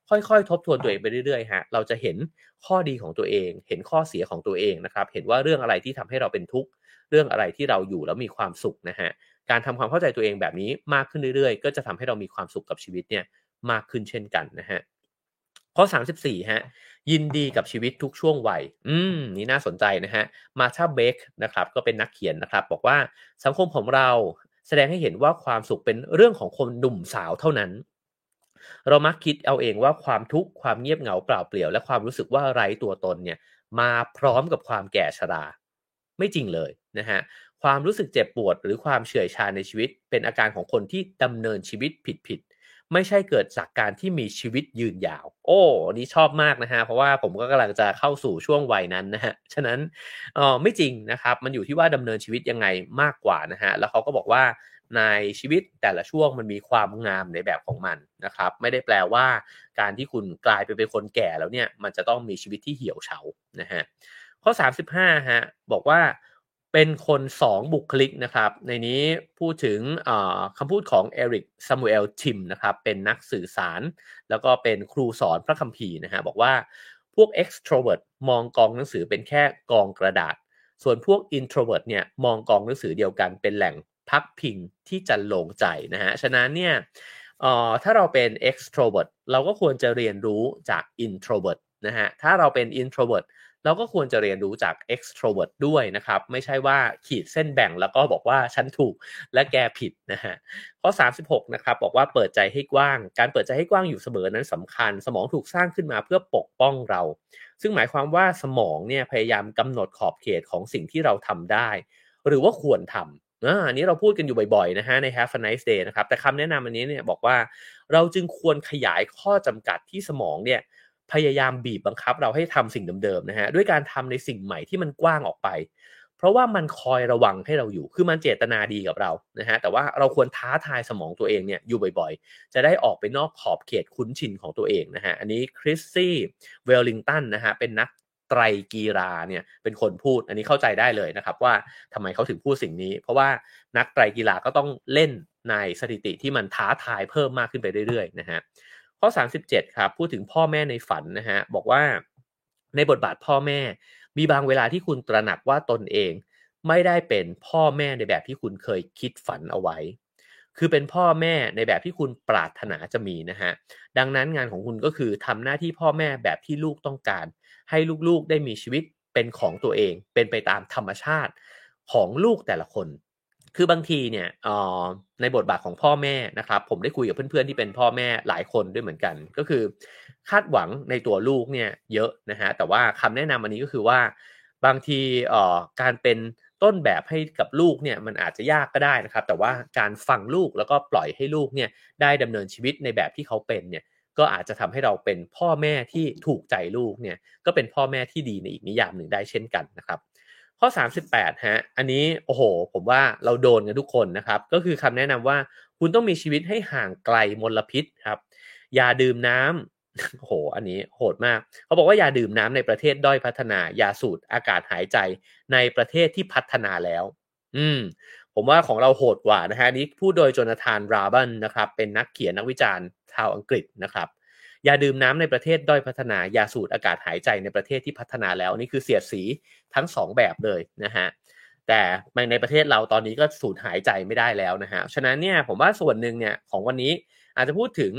ค่อยๆ ทบทวนตัวเองไปเรื่อยๆฮะเราจะเห็นข้อดีของตัวเอง เห็นข้อเสียของตัวเองนะครับ เห็นว่าเรื่องอะไรที่ทำให้เราเป็นทุกข์เรื่องอะไรที่เราอยู่แล้วมีความสุขนะฮะการทำความเข้าใจตัวเองแบบนี้มากขึ้นเรื่อยๆ ก็จะทำให้เรามีความสุขกับชีวิตเนี่ยมากขึ้นเช่นกันนะฮะข้อ 34ฮะ ยินดีกับชีวิตทุกช่วงวัย อืม นี่น่าสนใจนะฮะ มาชาเบคนะครับ ก็เป็นนักเขียนนะครับ บอกว่าสังคมของเราแสดงให้เห็นว่าความสุขเป็นเรื่องของคนหนุ่มสาวเท่านั้น เรามักคิดเอาเองว่าความทุกข์ความเงียบเหงาเปล่าเปลี่ยว และความรู้สึกว่าไร้ตัวตนเนี่ย มาพร้อมกับความแก่ชรา ไม่จริงเลยนะฮะความรู้สึกเจ็บปวดหรือความเฉื่อยชาในชีวิต เป็นอาการของคนที่ดำเนินชีวิตผิด ไม่ใช่เกิดจากการที่มีชีวิตยืนยาว โอ้นี่ชอบมากนะฮะ เพราะว่าผมก็กำลังจะเข้าสู่ช่วงวัยนั้นนะฮะ ฉะนั้นเออไม่จริงนะครับ มันอยู่ที่ว่าดำเนินชีวิตยังไงมากกว่านะฮะ แล้วเขาก็บอกว่าในชีวิตแต่ละช่วงมันมีความงามในแบบของมันนะครับ ไม่ได้แปลว่า การที่คุณกลายไปเป็นคนแก่แล้วเนี่ย มันจะต้องมีชีวิตที่เหี่ยวเฉานะฮะ ข้อ 35ฮะบอกว่า เป็นคนสองบุคลิกนะครับ ในนี้พูดถึงคำพูดของเอริกซามูเอลทิมนะครับ เป็นนักสื่อสาร แล้วก็เป็นครูสอนพระคัมภีร์นะฮะบอกว่าพวก extrovert มองกองหนังสือเป็นแค่กองกระดาษ ส่วนพวก introvert เนี่ยมองกองหนังสือเดียวกันเป็นแหล่งพักพิงที่จะลงใจนะฮะ ฉะนั้นเนี่ยถ้าเราเป็น extrovert เราก็ควรจะเรียนรู้จาก introvert นะฮะ ถ้าเราเป็น introvert เราก็ควรจะเรียนรู้จาก extrovert ด้วยนะครับ ไม่ใช่ว่าขีดเส้นแบ่งแล้วก็บอกว่าฉันถูกและแกผิดนะฮะข้อ 36 นะครับ บอกว่าเปิดใจให้กว้าง การเปิดใจให้กว้างอยู่เสมอนั้นสำคัญ สมองถูกสร้างขึ้นมาเพื่อปกป้องเรา ซึ่งหมายความว่าสมองเนี่ยพยายามกำหนดขอบเขตของสิ่งที่เราทำได้ หรือว่าควรทำอันนี้เราพูดกันอยู่บ่อยๆนะฮะใน Have a nice day นะครับ แต่คำแนะนำอันนี้เนี่ยบอกว่าเราจึงควรขยายข้อจำกัดที่สมองเนี่ย พยายามบีบบังคับ เราให้ทำสิ่งเดิมๆนะฮะด้วยการทำในสิ่งใหม่ที่มันกว้างออกไป เพราะว่ามันคอยระวังให้เราอยู่ คือมันเจตนาดีกับเรานะฮะแต่ว่าเราควรท้าทายสมองตัวเองเนี่ยอยู่บ่อยๆ จะได้ออกไปนอกขอบเขตคุ้นชินของตัวเองนะฮะอันนี้คริสซี่เวลลิงตันนะฮะเป็นนักไตรกีฬาเนี่ยเป็นคนพูดอันนี้เข้าใจได้เลยนะครับว่าทำไมเขาถึงพูดสิ่งนี้ เพราะว่านักไตรกีฬาก็ต้องเล่นในสถิติที่มันท้าทายเพิ่มมากขึ้นไปเรื่อยๆนะฮะ ข้อ 37 ครับ พูดถึงพ่อแม่ในฝันนะฮะ บอกว่าในบทบาทพ่อแม่ มีบางเวลาที่คุณตระหนักว่าตนเอง ไม่ได้เป็นพ่อแม่ในแบบที่คุณเคยคิดฝันเอาไว้ คือเป็นพ่อแม่ในแบบที่คุณปรารถนาจะมีนะฮะ ดังนั้นงานของคุณก็คือทำหน้าที่พ่อแม่แบบที่ลูกต้องการ ให้ลูกๆได้มีชีวิตเป็นของตัวเอง เป็นไปตามธรรมชาติของลูกแต่ละคน คือบางทีเนี่ยในบทบาทของพ่อแม่นะครับ ผมได้คุยกับเพื่อนๆที่เป็นพ่อแม่หลายคนด้วยเหมือนกัน ก็คือ คาดหวังในตัวลูกเนี่ยเยอะนะฮะแต่ว่าคำแนะนำอันนี้ก็คือว่า บางทีการเป็นต้นแบบให้กับลูกเนี่ยมันอาจจะยากก็ได้นะครับ แต่ว่าการฟังลูกแล้วก็ปล่อยให้ลูกเนี่ยได้ดำเนินชีวิตในแบบที่เขาเป็นเนี่ยก็อาจจะทำให้เราเป็นพ่อแม่ที่ถูกใจลูกเนี่ยก็เป็นพ่อแม่ที่ดีในอีกนิยามหนึ่งได้เช่นกันนะครับ ข้อ 38ฮะอันนี้โอ้โห ผมว่าเราโดนกันทุกคนนะครับ ก็คือคำแนะนำว่าคุณต้องมีชีวิตให้ห่างไกลมลพิษครับ อย่าดื่มน้ำโอ้โห อันนี้โหดมาก เขาบอกว่าอย่าดื่มน้ำในประเทศด้อยพัฒนา อย่าสูดอากาศหายใจในประเทศที่พัฒนาแล้ว อืมผมว่าของเราโหดกว่านะฮะนี้พูดโดยโจนาธานราบันนะครับ เป็นนักเขียนนักวิจารณ์ชาวอังกฤษนะครับ ย่าดื่มน้ำในประเทศด้อยพัฒนาอย่าสูดอากาศหายใจในประเทศที่พัฒนาแล้วนี่คือเสียดสีทั้ง 2 แบบเลยนะฮะแต่ในประเทศเราตอนนี้ก็สูดหายใจไม่ได้แล้วนะฮะฉะนั้นเนี่ยผมว่าส่วนหนึ่งเนี่ยของวันนี้อาจจะพูดถึง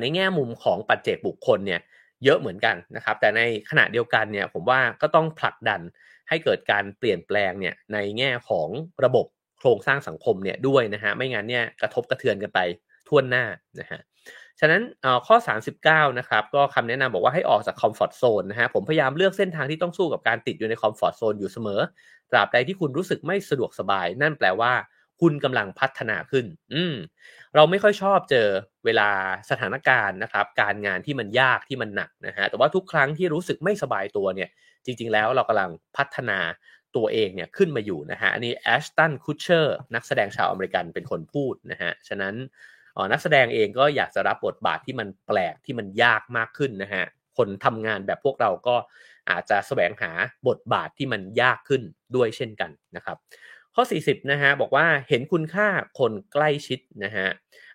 ในแง่มุมของปัจเจกบุคคลเนี่ยเยอะเหมือนกันนะครับ แต่ในขณะเดียวกันเนี่ยผมว่าก็ต้องผลักดันให้เกิดการเปลี่ยนแปลงเนี่ยในแง่ของระบบโครงสร้างสังคมเนี่ยด้วยนะฮะไม่งั้นเนี่ยกระทบกระเทือนกันไปทั่วหน้านะฮะ ฉะนั้นข้อ 39 นะครับ ก็คำแนะนำบอกว่าให้ออกจากคอมฟอร์ทโซนนะฮะ ผมพยายามเลือกเส้นทางที่ต้องสู้กับการติดอยู่ในคอมฟอร์ทโซนอยู่เสมอ ตราบใดที่คุณรู้สึกไม่สะดวกสบาย นั่นแปลว่าคุณกำลังพัฒนาขึ้น อืม เราไม่ค่อยชอบเจอเวลาสถานการณ์นะครับ การงานที่มันยากที่มันหนักนะฮะ แต่ว่าทุกครั้งที่รู้สึกไม่สบายตัวเนี่ย จริง ๆ แล้วเรากำลังพัฒนาตัวเองเนี่ยขึ้นมาอยู่นะฮะ อันนี้แอชตัน คูเชอร์ นักแสดงชาวอเมริกันเป็นคนพูดนะฮะ ฉะนั้น นักแสดงเองก็อยากจะรับบทบาทที่มันแปลกที่มันยากมากขึ้นนะฮะคนทำงานแบบพวกเราก็อาจจะแสวงหาบทบาทที่มันยากขึ้นด้วยเช่นกันนะครับ ข้อ 40 นะฮะบอกว่าเห็นคุณค่าคนใกล้ชิดนะฮะ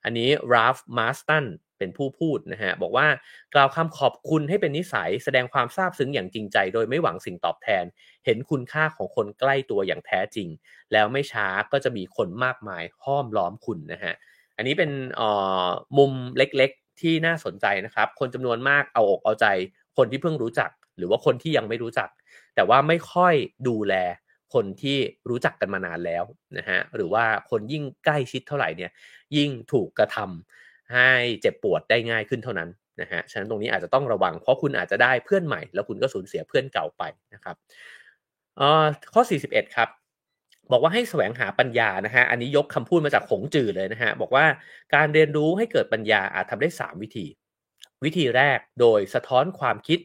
อันนี้ราฟมาสตันเป็นผู้พูดนะฮะบอกว่ากล่าวคำขอบคุณให้เป็นนิสัย แสดงความซาบซึ้งอย่างจริงใจ โดยไม่หวังสิ่งตอบแทน เห็นคุณค่าของคนใกล้ตัวอย่างแท้จริง แล้วไม่ช้าก็จะมีคนมากมายห้อมล้อมคุณนะฮะ อันนี้เป็นมุมเล็กๆ ที่น่าสนใจนะครับ คนจำนวนมากเอาอกเอาใจ คนที่เพิ่งรู้จัก หรือว่าคนที่ยังไม่รู้จัก แต่ว่าไม่ค่อยดูแลคนที่รู้จักกันมานานแล้วนะฮะหรือว่าคนยิ่งใกล้ชิดเท่าไหร่เนี่ยยิ่งถูกกระทำให้เจ็บปวดได้ง่ายขึ้นเท่านั้นนะฮะฉะนั้นตรงนี้อาจจะต้องระวังเพราะคุณอาจจะได้เพื่อนใหม่ แล้วคุณก็สูญเสียเพื่อนเก่าไปนะครับข้อ 41 ครับ บอกว่าให้แสวงหาปัญญานะฮะ อันนี้ยกคำพูดมาจากขงจือเลยนะฮะ บอกว่าการเรียนรู้ให้เกิดปัญญาอาจทำได้ 3 วิธี วิธีแรกโดยสะท้อนความคิด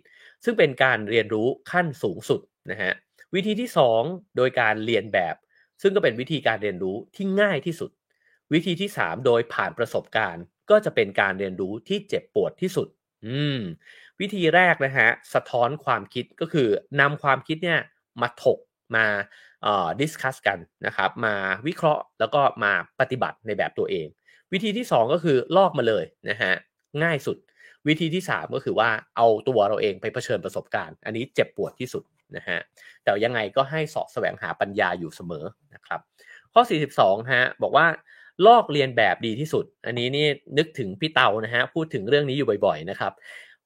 ซึ่งเป็นการเรียนรู้ขั้นสูงสุดนะฮะ วิธีที่ 2 โดยการเรียนแบบ ซึ่งก็เป็นวิธีการเรียนรู้ที่ง่ายที่สุด วิธีที่ 3 โดยผ่านประสบการณ์ ก็จะเป็นการเรียนรู้ที่เจ็บปวดที่สุด อืม วิธีแรกนะฮะ สะท้อนความคิดก็คือนำความคิดเนี่ยมาถก มาอ่อดิสคัสกันนะครับมาวิเคราะห์แล้วก็มาปฏิบัติในแบบตัวเอง วิธีที่ 2 ก็คือลอกมาเลยนะฮะง่ายสุด วิธีที่ 3 ก็คือว่าเอาตัวเราเองไปเผชิญประสบการณ์ อันนี้เจ็บปวดที่สุดนะฮะแต่ยังไงก็ให้สอบแสวงหาปัญญาอยู่เสมอนะครับข้อ 42ฮะบอกว่าลอกเรียนแบบดีที่สุด อันนี้นี่นึกถึงพี่เตานะฮะพูดถึงเรื่องนี้อยู่บ่อยๆนะครับ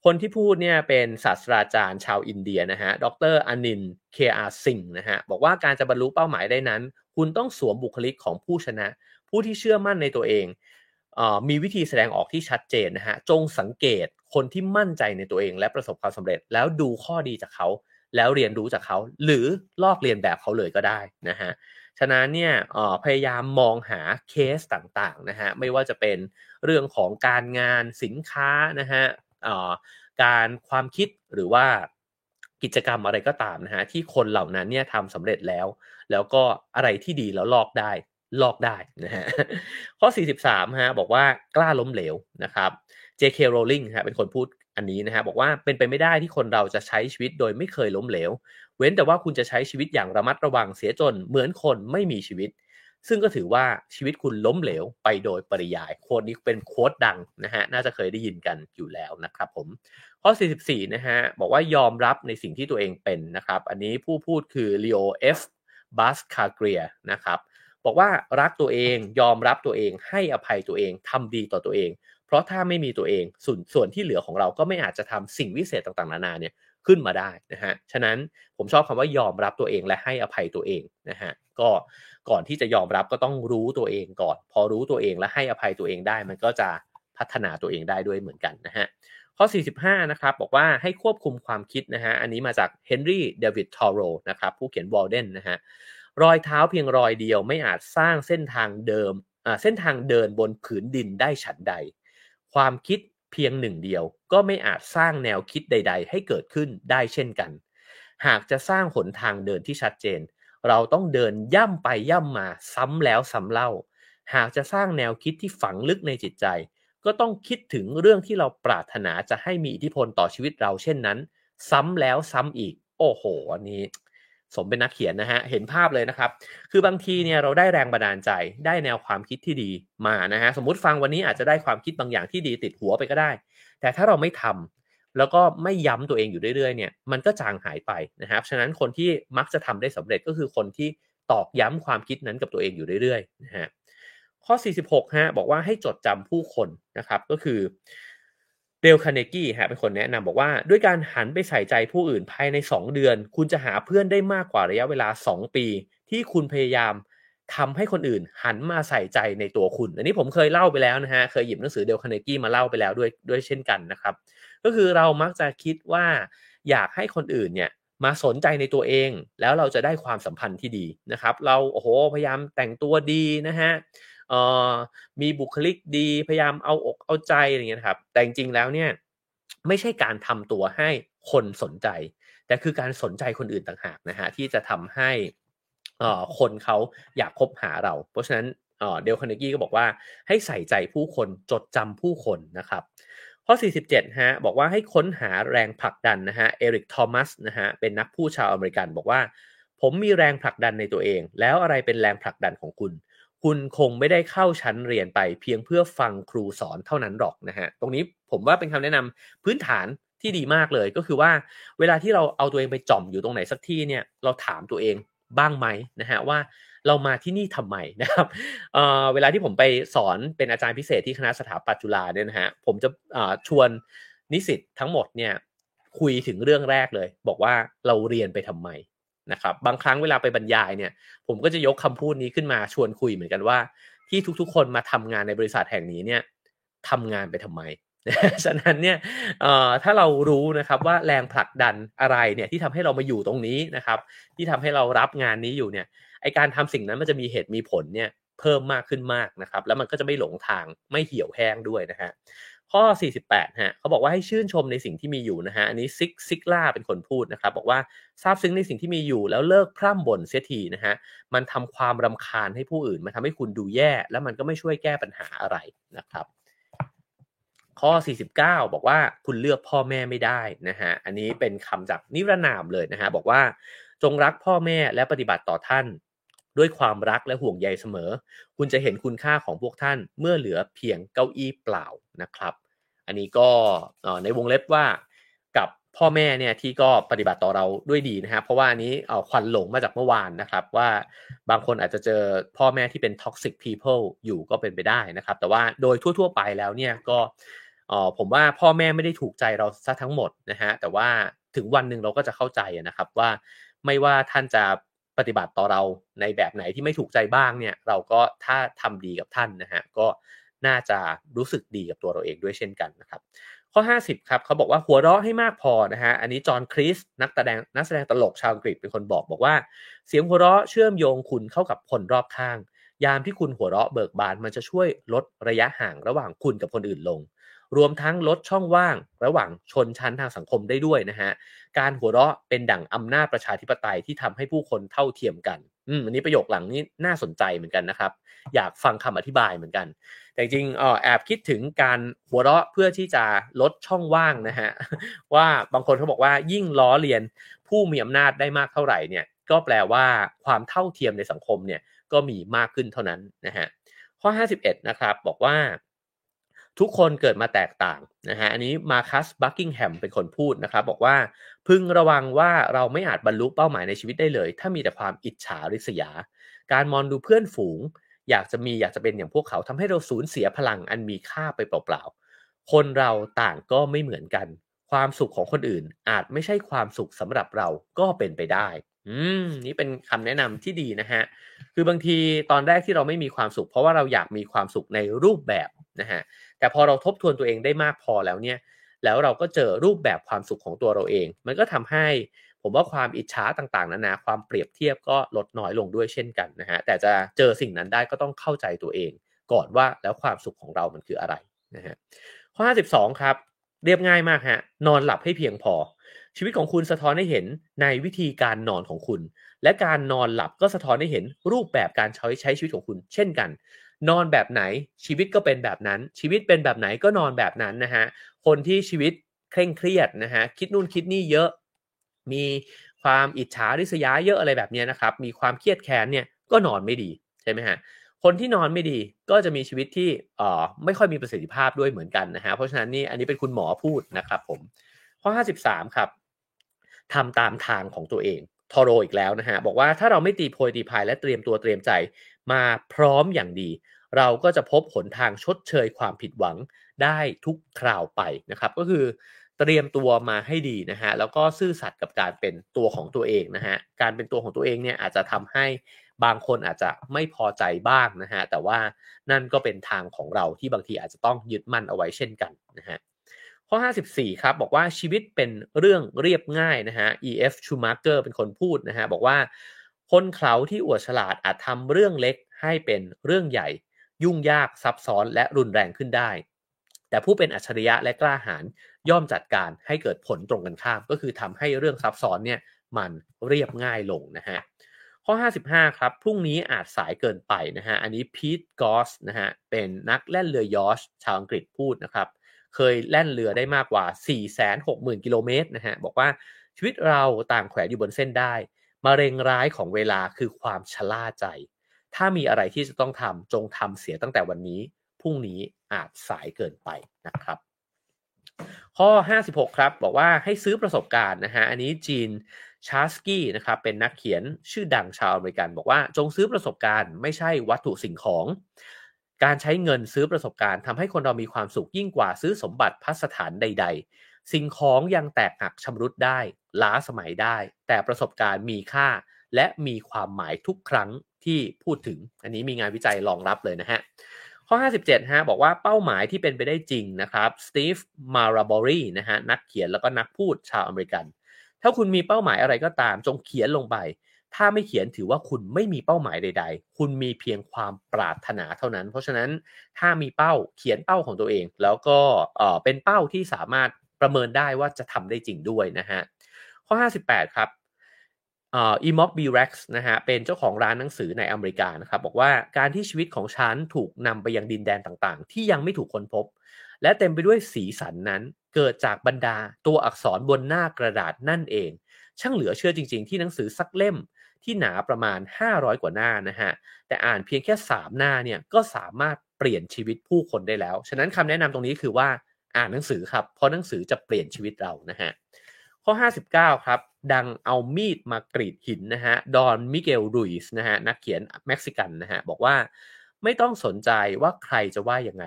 คนที่พูดเนี่ยเป็นศาสตราจารย์ชาวอินเดียนะฮะ ดรอนิน เคอาซิงนะฮะ บอกว่าการจะบรรลุเป้าหมายได้นั้น คุณต้องสวมบุคลิกของผู้ชนะ ผู้ที่เชื่อมั่นในตัวเอง มีวิธีแสดงออกที่ชัดเจนนะฮะ จงสังเกตคนที่มั่นใจในตัวเอง และประสบความสำเร็จ แล้วดูข้อดีจากเขา แล้วเรียนรู้จากเขา หรือลอกเรียนแบบเขาเลยก็ได้นะฮะ ฉะนั้นเนี่ยพยายามมองหาเคสต่างๆนะฮะ ไม่ว่าจะเป็นเรื่องของการงานสินค้านะฮะ การความคิดหรือว่ากิจกรรมอะไรก็ตามนะฮะที่คนเหล่านั้นเนี่ยทำสำเร็จแล้ว แล้วก็อะไรที่ดีแล้วลอกได้ลอกได้นะฮะข้อ 43ฮะบอกว่ากล้าล้มเหลวนะครับ J.K. Rowling ฮะเป็นคนพูดอันนี้นะฮะบอกว่าเป็นไปไม่ได้ที่คนเราจะใช้ชีวิตโดยไม่เคยล้มเหลว เว้นแต่ว่าคุณจะใช้ชีวิตอย่างระมัดระวังเสียจนเหมือนคนไม่มีชีวิต ซึ่งก็ถือว่าชีวิตคุณล้มเหลวไปโดยปริยาย โค้ดนี้เป็นโค้ดดังนะฮะ น่าจะเคยได้ยินกันอยู่แล้วนะครับผม ข้อ 44 นะฮะ บอกว่ายอมรับในสิ่งที่ตัวเองเป็นนะครับ อันนี้ผู้พูดคือ Leo F. b a s c a g r i a นะครับ บอกว่ารักตัวเอง ยอมรับตัวเอง ให้อภัยตัวเองทำดีต่อตัวเอง เพราะถ้าไม่มีตัวเอง ส่วนส่วนที่เหลือของเราก็ไม่อาจจะทำสิ่งวิเศษต่างๆ นานาเนี่ยขึ้นมาได้นะฮะ ฉะนั้นผมชอบคำว่ายอมรับตัวเองและให้อภัยตัวเองนะฮะ ก็ก่อนที่จะยอมรับก็ต้องรู้ตัวเองก่อน พอรู้ตัวเองและให้อภัยตัวเองได้ มันก็จะพัฒนาตัวเองได้ด้วยเหมือนกันนะฮะข้อ 45 นะครับ บอกว่าให้ควบคุมความคิดนะฮะ อันนี้มาจากเฮนรี่เดวิดทอโรนะครับ ผู้เขียนวอลเดนนะฮะ รอยเท้าเพียงรอยเดียวไม่อาจสร้างเส้นทางเดิมเส้นทางเดินบนผืนดินได้ฉันใด ความคิดเพียงหนึ่งเดียว ก็ไม่อาจสร้างแนวคิดใด ๆ ให้เกิดขึ้นได้เช่นกัน หากจะสร้างหนทางเดินที่ชัดเจน เราต้องเดินย่ำไปย่ำมาซ้ำแล้วซ้ำเล่า หากจะสร้างแนวคิดที่ฝังลึกในจิตใจ ก็ต้องคิดถึงเรื่องที่เราปรารถนาจะให้มีอิทธิพลต่อชีวิตเราเช่นนั้น ซ้ำแล้วซ้ำอีก โอ้โหอันนี้สมเป็นนักเขียนนะฮะ เห็นภาพเลยนะครับ คือบางทีเนี่ยเราได้แรงบันดาลใจ ได้แนวความคิดที่ดีมานะฮะ สมมุติฟังวันนี้อาจจะได้ความคิดบางอย่างที่ดีติดหัวไปก็ได้ แต่ถ้าเราไม่ทำ แล้วก็ไม่ย้ำตัวเองอยู่เรื่อยๆเนี่ยมันก็จางหายไปนะครับฉะนั้นคนที่มักจะทำได้สำเร็จก็คือคนที่ตอกย้ำความคิดนั้นกับตัวเองอยู่เรื่อยๆนะฮะข้อ 46ฮะบอกว่าให้จดจำผู้คนนะครับก็คือเดลคาเนกี้ฮะเป็นคนแนะนำบอกว่าด้วยการหันไปใส่ใจผู้อื่นภายใน 2 เดือน คุณจะหาเพื่อนได้มากกว่าระยะเวลา 2 ปี ที่คุณพยายามทำให้คนอื่นหันมาใส่ใจในตัวคุณ อันนี้ผมเคยเล่าไปแล้วนะฮะเคยหยิบหนังสือเดลคาเนกี้มาเล่าไปแล้วด้วยด้วยเช่นกันนะครับ ก็คือเรามักจะคิดว่าอยากให้คนอื่นเนี่ยมาสนใจในตัวเอง แล้วเราจะได้ความสัมพันธ์ที่ดีนะครับ เราโอ้โหพยายามแต่งตัวดีนะฮะมีบุคลิกดีพยายามเอาอกเอาใจอะไรเงี้ยครับ แต่จริงแล้วเนี่ยไม่ใช่การทำตัวให้คนสนใจ แต่คือการสนใจคนอื่นต่างหากนะฮะที่จะทำให้คนเขาอยากคบหาเรา เพราะฉะนั้นเดลคาร์เนกี้ก็บอกว่าให้ใส่ใจผู้คนจดจำผู้คนนะครับ ข้อ 47 ฮะ บอกว่าให้ค้นหาแรงผลักดันนะฮะ เอริก ทอมัส นะฮะ เป็นนักผู้ชาวอเมริกันบอกว่า ผมมีแรงผลักดันในตัวเอง แล้วอะไรเป็นแรงผลักดันของคุณ คุณคงไม่ได้เข้าชั้นเรียนไป เพียงเพื่อฟังครูสอนเท่านั้นหรอกนะฮะ ตรงนี้ผมว่าเป็นคำแนะนำพื้นฐานที่ดีมากเลย ก็คือว่าเวลาที่เราเอาตัวเองไปจ่อมอยู่ตรงไหนสักที่เนี่ย เราถามตัวเองบ้างไหมนะฮะว่า เรามาที่นี่ทำไมนะครับเเวลาที่ผมไปสอนเป็นอาจารย์พิเศษที่คณะสถาปัตย์จุฬาเนี่ยนะฮะผมจะชวนนิสิตทั้งหมดเนี่ยคุยถึงเรื่องแรกเลย บอกว่าเราเรียนไปทำไมนะครับบางครั้งเวลาไปบรรยายเนี่ย ผมก็จะยกคำพูดนี้ขึ้นมาชวนคุยเหมือนกันว่า ที่ทุกๆ คนมาทำงานในบริษัทแห่งนี้เนี่ยทำงานไปทำไมฉะนั้นเนี่ยถ้าเรารู้นะครับว่าแรงผลักดันอะไรเนี่ยที่ทำให้เรามาอยู่ตรงนี้นะครับ ที่ทำให้เรารับงานนี้อยู่เนี่ย ไอการทำสิ่งนั้นมันจะมีเหตุมีผลเนี่ยเพิ่มมากขึ้นมากนะครับ แล้วมันก็จะไม่หลงทางไม่เหี่ยวแห้งด้วยนะฮะข้อ 48 ฮะเขาบอกว่าให้ชื่นชมในสิ่งที่มีอยู่นะฮะ อันนี้ซิกซิกล่าเป็นคนพูดนะครับ บอกว่าทราบซึ้งในสิ่งที่มีอยู่แล้วเลิกพร่ำบ่นเสียทีนะฮะ มันทำความรำคาญให้ผู้อื่น มันทาให้คุณดูแย่ แล้วมันก็ไม่ช่วยแก้ปัญหาอะไรนะครับ ข้อ 49 บอกว่าคุณเลือกพ่อแม่ไม่ได้นะฮะ อันนี้เป็นคำจากนิรนามเลยนะฮะ บอกว่าจงรักพ่อแม่และปฏิบัติต่อท่าน ด้วยความรักและห่วงใยเสมอ คุณจะเห็นคุณค่าของพวกท่านเมื่อเหลือเพียงเก้าอี้เปล่านะครับ อันนี้ก็ในวงเล็บว่ากับพ่อแม่เนี่ยที่ก็ปฏิบัติต่อเราด้วยดีนะฮะเพราะว่านี้เอาควันหลงมาจากเมื่อวานนะครับว่าบางคนอาจจะเจอพ่อแม่ที่เป็น toxic people อยู่ก็เป็นไปได้นะครับ แต่ว่าโดยทั่ว ๆ ไปแล้วเนี่ยก็ผมว่าพ่อแม่ไม่ได้ถูกใจเราซะทั้งหมดนะฮะแต่ว่าถึงวันหนึ่งเราก็จะเข้าใจนะครับว่าไม่ว่าท่านจะ ปฏิบัติต่อเราในแบบไหนที่ไม่ถูกใจบ้างเนี่ยเราก็ถ้าทำดีกับท่านนะฮะก็น่าจะรู้สึกดีกับตัวเราเองด้วยเช่นกันนะครับข้อ 50 ครับเขาบอกว่าหัวเราะให้มากพอนะฮะอันนี้จอห์นคริสนักแสดงนักแสดงตลกชาวอังกฤษเป็นคนบอกบอกว่า เสียงหัวเราะเชื่อมโยงคุณเข้ากับคนรอบข้าง ยามที่คุณหัวเราะเบิกบานมันจะช่วยลดระยะห่างระหว่างคุณกับคนอื่นลง รวมทั้งลดช่องว่างระหว่างชนชั้นทางสังคมได้ด้วยนะฮะ การหัวเราะเป็นดั่งอำนาจประชาธิปไตยที่ทำให้ผู้คนเท่าเทียมกันอืมอันนี้ประโยคหลังนี้น่าสนใจเหมือนกันนะครับ อยากฟังคำอธิบายเหมือนกัน แต่จริงอ๋อแอบคิดถึงการหัวเราะเพื่อที่จะลดช่องว่างนะฮะ ว่าบางคนเขาบอกว่ายิ่งล้อเลียนผู้มีอำนาจได้มากเท่าไหร่เนี่ย ก็แปลว่าความเท่าเทียมในสังคมเนี่ยก็มีมากขึ้นเท่านั้นนะฮะข้อ 51 นะครับ บอกว่า ทุกคนเกิดมาแตกต่างนะฮะอันนี้มาคัสบักกิงแฮมเป็นคนพูดนะครับบอกว่าพึงระวังว่าเราไม่อาจบรรลุเป้าหมายในชีวิตได้เลย ถ้ามีแต่ความอิจฉาริษยา การมองดูเพื่อนฝูง อยากจะมีอยากจะเป็นอย่างพวกเขาทำให้เราสูญเสียพลังอันมีค่าไปเปล่าๆคนเราต่างก็ไม่เหมือนกัน ความสุขของคนอื่นอาจไม่ใช่ความสุขสำหรับเราก็เป็นไปได้อืมนี่เป็นคำแนะนำที่ดีนะฮะ คือบางทีตอนแรกที่เราไม่มีความสุข เพราะว่าเราอยากมีความสุขในรูปแบบนะฮะ แต่พอเราทบทวนตัวเองได้มากพอแล้วเนี่ย แล้วเราก็เจอรูปแบบความสุขของตัวเราเอง มันก็ทำให้ผมว่าความอิจฉาต่างๆนานาความเปรียบเทียบก็ลดน้อยลงด้วยเช่นกันนะฮะแต่จะเจอสิ่งนั้นได้ก็ต้องเข้าใจตัวเอง ก่อนว่าแล้วความสุขของเรามันคืออะไรนะฮะข้อ 52 ครับ เรียบง่ายมากฮะนอนหลับให้เพียงพอ ชีวิตของคุณสะท้อนให้เห็นในวิธีการนอนของคุณ และการนอนหลับก็สะท้อนให้เห็นรูปแบบการใช้ใช้ชีวิตของคุณ เช่นกัน นอนแบบไหนชีวิตก็เป็นแบบนั้น ชีวิตเป็นแบบไหนก็นอนแบบนั้นนะฮะคนที่ชีวิตเคร่งเครียดนะฮะคิดนู่นคิดนี่เยอะ มีความอิจฉาริษยาเยอะอะไรแบบนี้นะครับมีความเครียดแค้นเนี่ยก็นอนไม่ดีใช่ไหมฮะคนที่นอนไม่ดีก็จะมีชีวิตที่เอ่อไม่ค่อยมีประสิทธิภาพด้วยเหมือนกันนะฮะเพราะฉะนั้นนี่อันนี้เป็นคุณหมอพูดนะครับผมข้อ 53 ครับทำตามทางของตัวเองทอโรอีกแล้วนะฮะบอกว่าถ้าเราไม่ตีโพยตีพายและเตรียมตัวเตรียมใจ มาพร้อมอย่างดี เราก็จะพบหนทางชดเชยความผิดหวังได้ทุกคราวไปนะครับ ก็คือเตรียมตัวมาให้ดีนะฮะแล้วก็ซื่อสัตย์กับการเป็นตัวของตัวเองนะฮะการเป็นตัวของตัวเองเนี่ยอาจจะทำให้บางคนอาจจะไม่พอใจบ้างนะฮะแต่ว่านั่นก็เป็นทางของเราที่บางทีอาจจะต้องยึดมั่นเอาไว้เช่นกันนะฮะข้อ 54 ครับบอกว่าชีวิตเป็นเรื่องเรียบง่ายนะฮะ E.F. Schumacher เป็นคนพูดนะฮะบอกว่า คนเขาที่อวดฉลาดอาจทำเรื่องเล็กให้เป็นเรื่องใหญ่ ยุ่งยากซับซ้อนและรุนแรงขึ้นได้ แต่ผู้เป็นอัจฉริยะและกล้าหาญย่อมจัดการให้เกิดผลตรงกันข้าม ก็คือทำให้เรื่องซับซ้อนเนี่ยมันเรียบง่ายลงนะฮะข้อ 55 ครับ พรุ่งนี้อาจสายเกินไปนะฮะ อันนี้พีทกอสนะฮะ เป็นนักแล่นเรือยอชชาวอังกฤษพูดนะครับ เคยแล่นเรือได้มากกว่า 460,000 กิโลเมตรนะฮะ บอกว่าชีวิตเราต่างแขวนอยู่บนเส้นได้ มะเร็งร้ายของเวลาคือความชะล่าใจ ถ้ามีอะไรที่จะต้องทำจงทำเสียตั้งแต่วันนี้ พรุ่งนี้อาจสายเกินไปนะครับ ข้อ 56 ครับ บอกว่าให้ซื้อประสบการณ์นะฮะ อันนี้จีนชาสกี้นะครับ เป็นนักเขียนชื่อดังชาวอเมริกัน บอกว่าจงซื้อประสบการณ์ ไม่ใช่วัตถุสิ่งของ การใช้เงินซื้อประสบการณ์ทำให้คนเรามีความสุขยิ่งกว่าซื้อสมบัติพัสถานใด ๆ สิ่งของยังแตกหักชำรุดได้ล้าสมัยได้ แต่ประสบการณ์มีค่า และมีความหมายทุกครั้งที่พูดถึง อันนี้มีงานวิจัยรองรับเลยนะฮะ ข้อ 57 ฮะ บอกว่าเป้าหมายที่เป็นไปได้จริงนะครับสตีฟมาราบอรีนะฮะ นักเขียนแล้วก็นักพูดชาวอเมริกัน ถ้าคุณมีเป้าหมายอะไรก็ตาม จงเขียนลงไป ถ้าไม่เขียนถือว่าคุณไม่มีเป้าหมายใด ๆ คุณมีเพียงความปรารถนาเท่านั้น เพราะฉะนั้นถ้ามีเป้าเขียนเป้าของตัวเอง แล้วก็เป็นเป้าที่สามารถ ประเมินได้ว่าจะทำได้จริงด้วยนะฮะข้อ 58 ครับอีม็อกบีเร็กซ์นะฮะเป็นเจ้าของร้านหนังสือในอเมริกานะครับบอกว่าการที่ชีวิตของฉันถูกนำไปยังดินแดนต่างๆ ที่ยังไม่ถูกค้นพบ และเต็มไปด้วยสีสันนั้น เกิดจากบรรดาตัวอักษรบนหน้ากระดาษนั่นเอง ช่างเหลือเชื่อจริง ๆ ที่หนังสือสักเล่มที่หนาประมาณ 500 กว่าหน้านะฮะแต่อ่านเพียงแค่ 3 หน้าเนี่ยก็สามารถเปลี่ยนชีวิตผู้คนได้แล้ว ฉะนั้นคำแนะนำตรงนี้คือว่า อ่านหนังสือครับ เพราะหนังสือจะเปลี่ยนชีวิตเรานะฮะ ข้อ 59 ครับ ดังเอามีดมากรีดหินนะฮะ ดอนมิเกลรุยส์นะฮะ นักเขียนเม็กซิกันนะฮะ บอกว่าไม่ต้องสนใจว่าใครจะว่ายังไง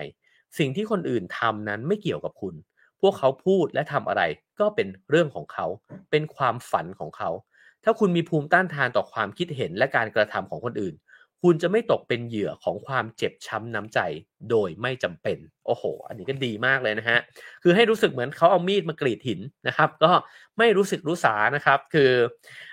สิ่งที่คนอื่นทำนั้นไม่เกี่ยวกับคุณ พวกเขาพูดและทำอะไรก็เป็นเรื่องของเขา เป็นความฝันของเขา ถ้าคุณมีภูมิต้านทานต่อความคิดเห็นและการกระทำของคนอื่น คุณจะไม่ตกเป็นเหยื่อของความเจ็บช้ำน้ำใจโดยไม่จำเป็น โอ้โห อันนี้ก็ดีมากเลยนะฮะ คือให้รู้สึกเหมือนเขาเอามีดมากรีดหินนะครับ ก็ไม่รู้สึกรู้สานะครับ คือ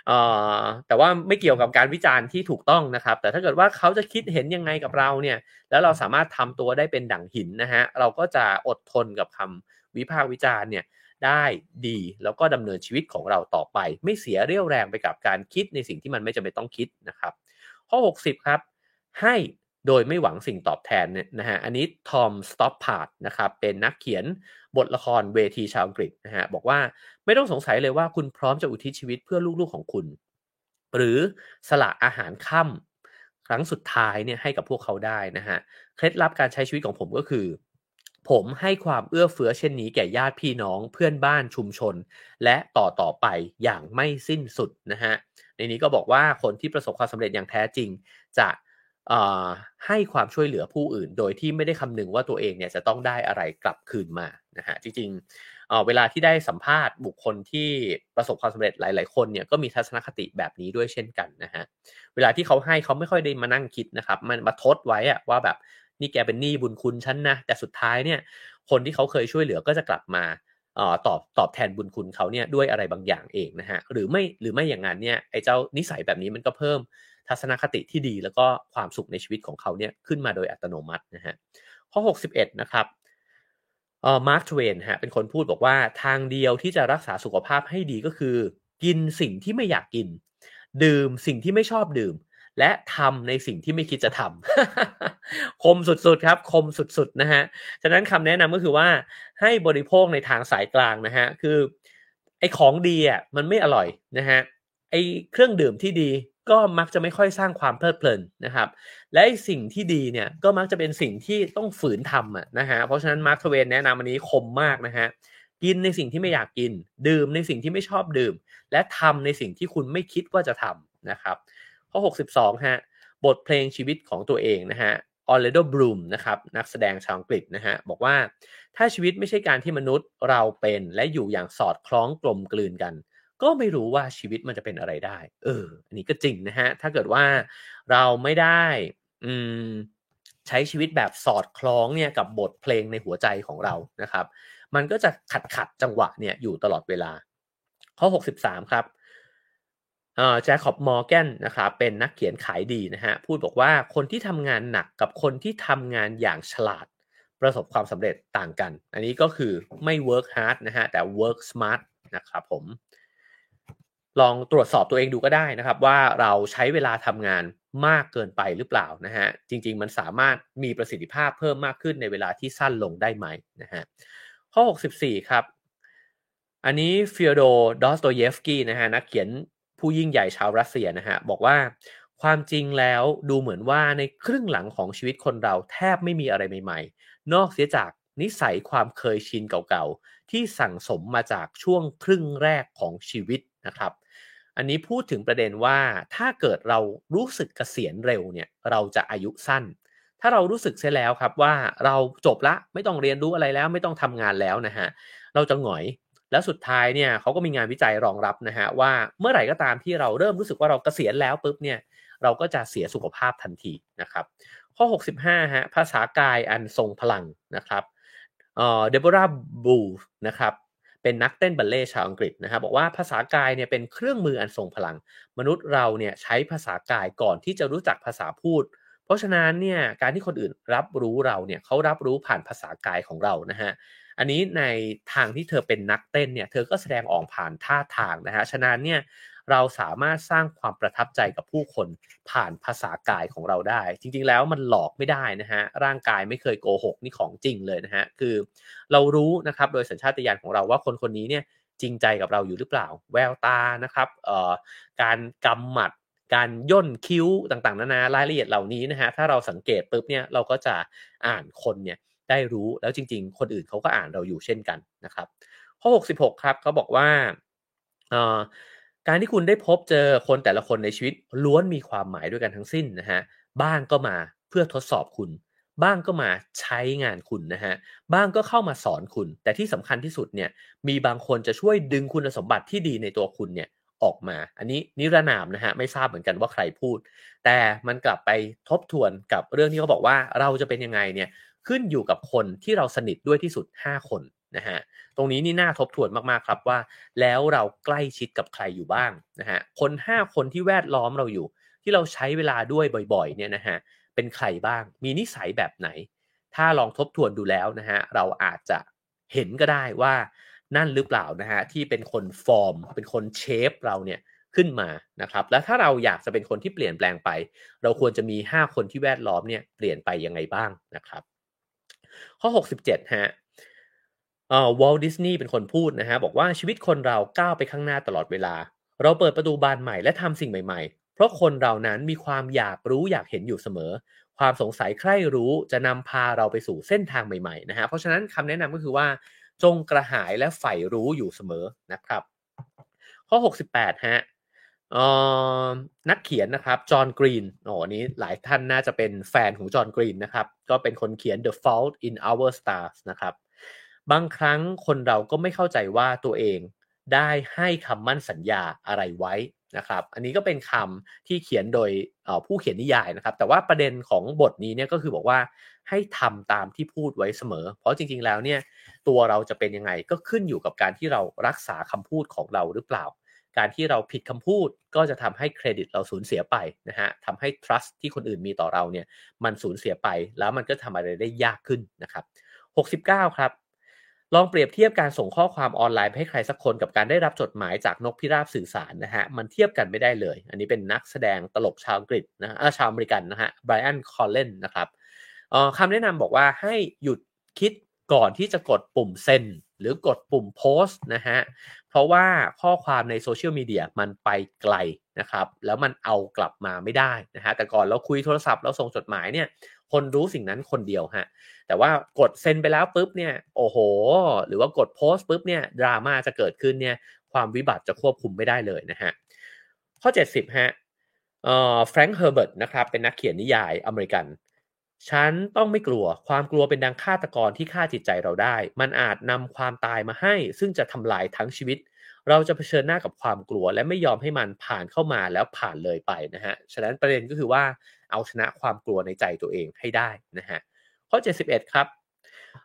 เอ่อแต่ว่าไม่เกี่ยวกับการวิจารณ์ที่ถูกต้องนะครับ แต่ถ้าเกิดว่าเขาจะคิดเห็นยังไงกับเราเนี่ย แล้วเราสามารถทำตัวได้เป็นดั่งหินนะฮะ เราก็จะอดทนกับคำวิพากษ์วิจารณ์เนี่ยได้ดีแล้วก็ดำเนินชีวิตของเราต่อไป ไม่เสียเรี่ยวแรงไปกับการคิดในสิ่งที่มันไม่จำเป็นต้องคิดนะครับ ข้อ 60 ครับ ให้โดยไม่หวังสิ่งตอบแทนเนี่ยนะฮะอันนี้ทอมสต็อปพาร์ตนะครับเป็นนักเขียนบทละครเวทีชาวอังกฤษนะฮะบอกว่าไม่ต้องสงสัยเลยว่าคุณพร้อมจะอุทิศชีวิตเพื่อลูกๆของคุณ หรือสละอาหารค่ำครั้งสุดท้ายเนี่ยให้กับพวกเขาได้นะฮะเคล็ดลับการใช้ชีวิตของผมก็คือ ผมให้ความเอื้อเฟื้อเช่นนี้แก่ญาติพี่น้องเพื่อนบ้านชุมชน และต่อต่อไปอย่างไม่สิ้นสุดนะฮะ ในนี้ก็บอกว่าคนที่ประสบความสำเร็จอย่างแท้จริง จะให้ความช่วยเหลือผู้อื่น โดยที่ไม่ได้คำนึงว่าตัวเองเนี่ยจะต้องได้อะไรกลับคืนมานะฮะจริงๆเวลาที่ได้สัมภาษณ์บุคคลที่ประสบความสำเร็จหลาย ๆ คนเนี่ยก็มีทัศนคติแบบนี้ด้วยเช่นกันนะฮะเวลาที่เขาให้เขาไม่ค่อยได้มานั่งคิดนะครับ มันมาทดไว้อะว่าแบบนี่แกเป็นหนี้บุญคุณฉันนะแต่สุดท้ายเนี่ยคนที่เขาเคยช่วยเหลือก็จะกลับมา ตอบตอบแทนบุญคุณเขาเนี่ยด้วยอะไรบางอย่างเองนะฮะหรือไม่หรือไม่อย่างนั้นเนี่ยไอ้เจ้านิสัยแบบนี้มันก็เพิ่มทัศนคติที่ดีแล้วก็ความสุขในชีวิตของเขาเนี่ยขึ้นมาโดยอัตโนมัตินะฮะข้อ 61 นะครับเอ่อมาร์คทเวนฮะเป็นคนพูดบอกว่าทางเดียวที่จะรักษาสุขภาพให้ดีก็คือ กินสิ่งที่ไม่อยากกิน ดื่มสิ่งที่ไม่ชอบดื่ม และทำในสิ่งที่ไม่คิดจะทำ คมสุดๆครับ คมสุดๆนะฮะฉะนั้นคำแนะนำก็คือว่าให้บริโภคในทางสายกลางนะฮะคือไอ้ของดีอะมันไม่อร่อยนะฮะไอ้เครื่องดื่มที่ดีก็มักจะไม่ค่อยสร้างความเพลิดเพลินนะครับ และสิ่งที่ดีเนี่ยก็มักจะเป็นสิ่งที่ต้องฝืนทำอะนะฮะเพราะฉะนั้นมาร์คทเวนแนะนำอันนี้คมมากนะฮะกินในสิ่งที่ไม่อยากกิน ดื่มในสิ่งที่ไม่ชอบดื่ม และทำในสิ่งที่คุณไม่คิดว่าจะทำนะครับ ข้อ 62 ฮะ บทเพลงชีวิตของตัวเองนะฮะออร์แลนโดบลูมนะครับนักแสดงชาวอังกฤษนะฮะบอกว่าถ้าชีวิตไม่ใช่การที่มนุษย์เราเป็นและอยู่อย่างสอดคล้องกลมกลืนกัน ก็ไม่รู้ว่าชีวิตมันจะเป็นอะไรได้ เออ อันนี้ก็จริงนะฮะถ้าเกิดว่าเราไม่ได้อืมใช้ชีวิตแบบสอดคล้องเนี่ยกับบทเพลงในหัวใจของเรานะครับ มันก็จะขัดขัดจังหวะเนี่ยอยู่ตลอดเวลา ข้อ 63 ครับ แจคอบมอร์แกนนะครับเป็นนักเขียนขายดีนะฮะพูดบอกว่าคนที่ทำงานหนักกับคนที่ทำงานอย่างฉลาดประสบความสำเร็จต่างกัน อันนี้ก็คือไม่ work hard นะฮะแต่ work smart นะครับผม ลองตรวจสอบตัวเองดูก็ได้นะครับ ว่าเราใช้เวลาทำงานมากเกินไปหรือเปล่านะฮะจริง ๆ มันสามารถมีประสิทธิภาพเพิ่มมากขึ้นในเวลาที่สั้นลงได้ไหมนะฮะข้อ 64 ครับอันนี้ฟิโอโดดอสโตเยฟสกี้นะฮะนักเขียน ผู้ยิ่งใหญ่ชาวรัสเซียนะฮะบอกว่าความจริงแล้วดูเหมือนว่าในครึ่งหลังของชีวิตคนเราแทบไม่มีอะไรใหม่ ๆ นอกเสียจากนิสัยความเคยชินเก่าๆ ที่สั่งสมมาจากช่วงครึ่งแรกของชีวิตนะครับ อันนี้พูดถึงประเด็นว่าถ้าเกิดเรารู้สึกเกษียณเร็วเนี่ยเราจะอายุสั้น ถ้าเรารู้สึกเสียแล้วครับว่าเราจบละไม่ต้องเรียนรู้อะไรแล้วไม่ต้องทำงานแล้วนะฮะเราจะหงอย แล้วสุดท้ายเนี่ยเขาก็มีงานวิจัยรองรับนะฮะว่าเมื่อไหร่ก็ตามที่เราเริ่มรู้สึกว่าเราเกษียณแล้วปุ๊บเนี่ยเราก็จะเสียสุขภาพทันทีนะครับ ข้อ 65ฮะภาษากายอันทรงพลังนะครับเอ่อเดโบราบูนะครับเป็นนักเต้นบัลเล่ชาวอังกฤษนะครับบอกว่าภาษากายเนี่ยเป็นเครื่องมืออันทรงพลัง มนุษย์เราเนี่ยใช้ภาษากายก่อนที่จะรู้จักภาษาพูด เพราะฉะนั้นเนี่ยการที่คนอื่นรับรู้เราเนี่ยเขารับรู้ผ่านภาษากายของเรานะฮะ อันนี้ในทางที่เธอเป็นนักเต้นเนี่ยเธอก็แสดงออกผ่านท่าทางนะฮะฉะนั้นเนี่ยเราสามารถสร้างความประทับใจกับผู้คนผ่านภาษากายของเราได้ จริงๆแล้วมันหลอกไม่ได้นะฮะร่างกายไม่เคยโกหกนี่ของจริงเลยนะฮะคือเรารู้นะครับโดยสัญชาตญาณของเราว่าคนคนนี้เนี่ยจริงใจกับเราอยู่หรือเปล่า แววตานะครับเอ่อการกำหมัดการย่นคิ้วต่างๆนานารายละเอียดเหล่านี้นะฮะถ้าเราสังเกตปุ๊บเนี่ยเราก็จะอ่านคนเนี่ย ได้รู้แล้วจริง ๆ คนอื่นเขาก็อ่านเราอยู่เช่นกันนะครับ ข้อ 66 ครับเขาบอกว่าการที่คุณได้พบเจอคนแต่ละคนในชีวิตล้วนมีความหมายด้วยกันทั้งสิ้นนะฮะบ้างก็มาเพื่อทดสอบคุณ บ้างก็มาใช้งานคุณนะฮะบ้างก็เข้ามาสอนคุณ แต่ที่สำคัญที่สุดเนี่ยมีบางคนจะช่วยดึงคุณสมบัติที่ดีในตัวคุณเนี่ยออกมา อันนี้นิรนามนะฮะไม่ทราบเหมือนกันว่าใครพูด แต่มันกลับไปทบทวนกับเรื่องที่เขาบอกว่าเราจะเป็นยังไงเนี่ย ขึ้นอยู่กับคนที่เราสนิทด้วยที่สุด 5 คนนะฮะตรงนี้นี่น่าทบทวนมากๆครับว่า แล้วเราใกล้ชิดกับใครอยู่บ้างนะฮะคน 5 คนที่แวดล้อมเราอยู่ ที่เราใช้เวลาด้วยบ่อยๆเนี่ยนะฮะเป็นใครบ้าง มีนิสัยแบบไหน ถ้าลองทบทวนดูแล้วนะฮะเราอาจจะเห็นก็ได้ว่านั่นหรือเปล่านะฮะที่เป็นคนฟอร์ม เป็นคนเชฟเราเนี่ยขึ้นมานะครับแล้วถ้าเราอยากจะเป็นคนที่เปลี่ยนแปลงไป เราควรจะมี 5 คนที่แวดล้อมเนี่ยเปลี่ยนไปยังไงบ้างนะครับ ข้อ 67 ฮะอ่อวอลดิสนีย์เป็นคนพูดนะฮะบอกว่าชีวิตคนเราก้าวไปข้างหน้าตลอดเวลา เราเปิดประตูบานใหม่และทำสิ่งใหม่ ๆ เพราะคนเรานั้นมีความอยากรู้อยากเห็นอยู่เสมอ ความสงสัยใคร่รู้จะนำพาเราไปสู่เส้นทางใหม่ๆนะฮะเพราะฉะนั้นคำแนะนำก็คือว่า จงกระหายและใฝ่รู้อยู่เสมอนะครับ ข้อ 68 ฮะ นักเขียนนะครับจอห์นกรีนโอ้นี้หลายท่านน่าจะเป็นแฟนของจอห์นกรีนนะครับ ก็เป็นคนเขียน The Fault in Our Stars นะครับ บางครั้งคนเราก็ไม่เข้าใจว่าตัวเองได้ให้คำมั่นสัญญาอะไรไว้นะครับ อันนี้ก็เป็นคำที่เขียนโดยผู้เขียนนิยายนะครับ แต่ว่าประเด็นของบทนี้เนี่ยก็คือบอกว่าให้ทำตามที่พูดไว้เสมอ เพราะจริงๆแล้วเนี่ยตัวเราจะเป็นยังไงก็ขึ้นอยู่กับการที่เรารักษาคำพูดของเราหรือเปล่า การที่เราผิดคำพูดก็จะทำให้เครดิตเราสูญเสียไปนะฮะทำให้ trust ที่คนอื่นมีต่อเราเนี่ยมันสูญเสียไป แล้วมันก็ทำอะไรได้ยากขึ้นนะครับ69 ครับ ลองเปรียบเทียบการส่งข้อความออนไลน์ให้ใครสักคนกับการได้รับจดหมายจากนกพิราบสื่อสารนะฮะมันเทียบกันไม่ได้เลย อันนี้เป็นนักแสดงตลกชาวอังกฤษนะชาวอเมริกันนะฮะไบรอันคอลเลนนะครับคำแนะนำบอกว่าให้หยุดคิดก่อนที่จะกดปุ่มเซ็น หรือกดปุ่มโพสต์นะฮะเพราะว่าข้อความในโซเชียลมีเดียมันไปไกลนะครับแล้วมันเอากลับมาไม่ได้นะฮะแต่ก่อนเราคุยโทรศัพท์เราส่งจดหมายเนี่ยคนรู้สิ่งนั้นคนเดียวฮะแต่ว่ากดเซ็นไปแล้วปุ๊บเนี่ยโอ้โห หรือว่ากดโพสต์ปุ๊บเนี่ยดราม่าจะเกิดขึ้นเนี่ยความวิบัติจะควบคุมไม่ได้เลยนะฮะข้อ 70ฮะอ่อแฟรงค์เฮอร์เบิร์ตนะครับเป็นนักเขียนนิยายอเมริกัน ฉันต้องไม่กลัว ความกลัวเป็นดั่งฆาตกรที่ฆ่าจิตใจเราได้ มันอาจนำความตายมาให้ ซึ่งจะทำลายทั้งชีวิต เราจะเผชิญหน้ากับความกลัว และไม่ยอมให้มันผ่านเข้ามาแล้วผ่านเลยไปนะฮะ ฉะนั้นประเด็นก็คือว่าเอาชนะความกลัวในใจตัวเองให้ได้นะฮะ ข้อ 71 ครับ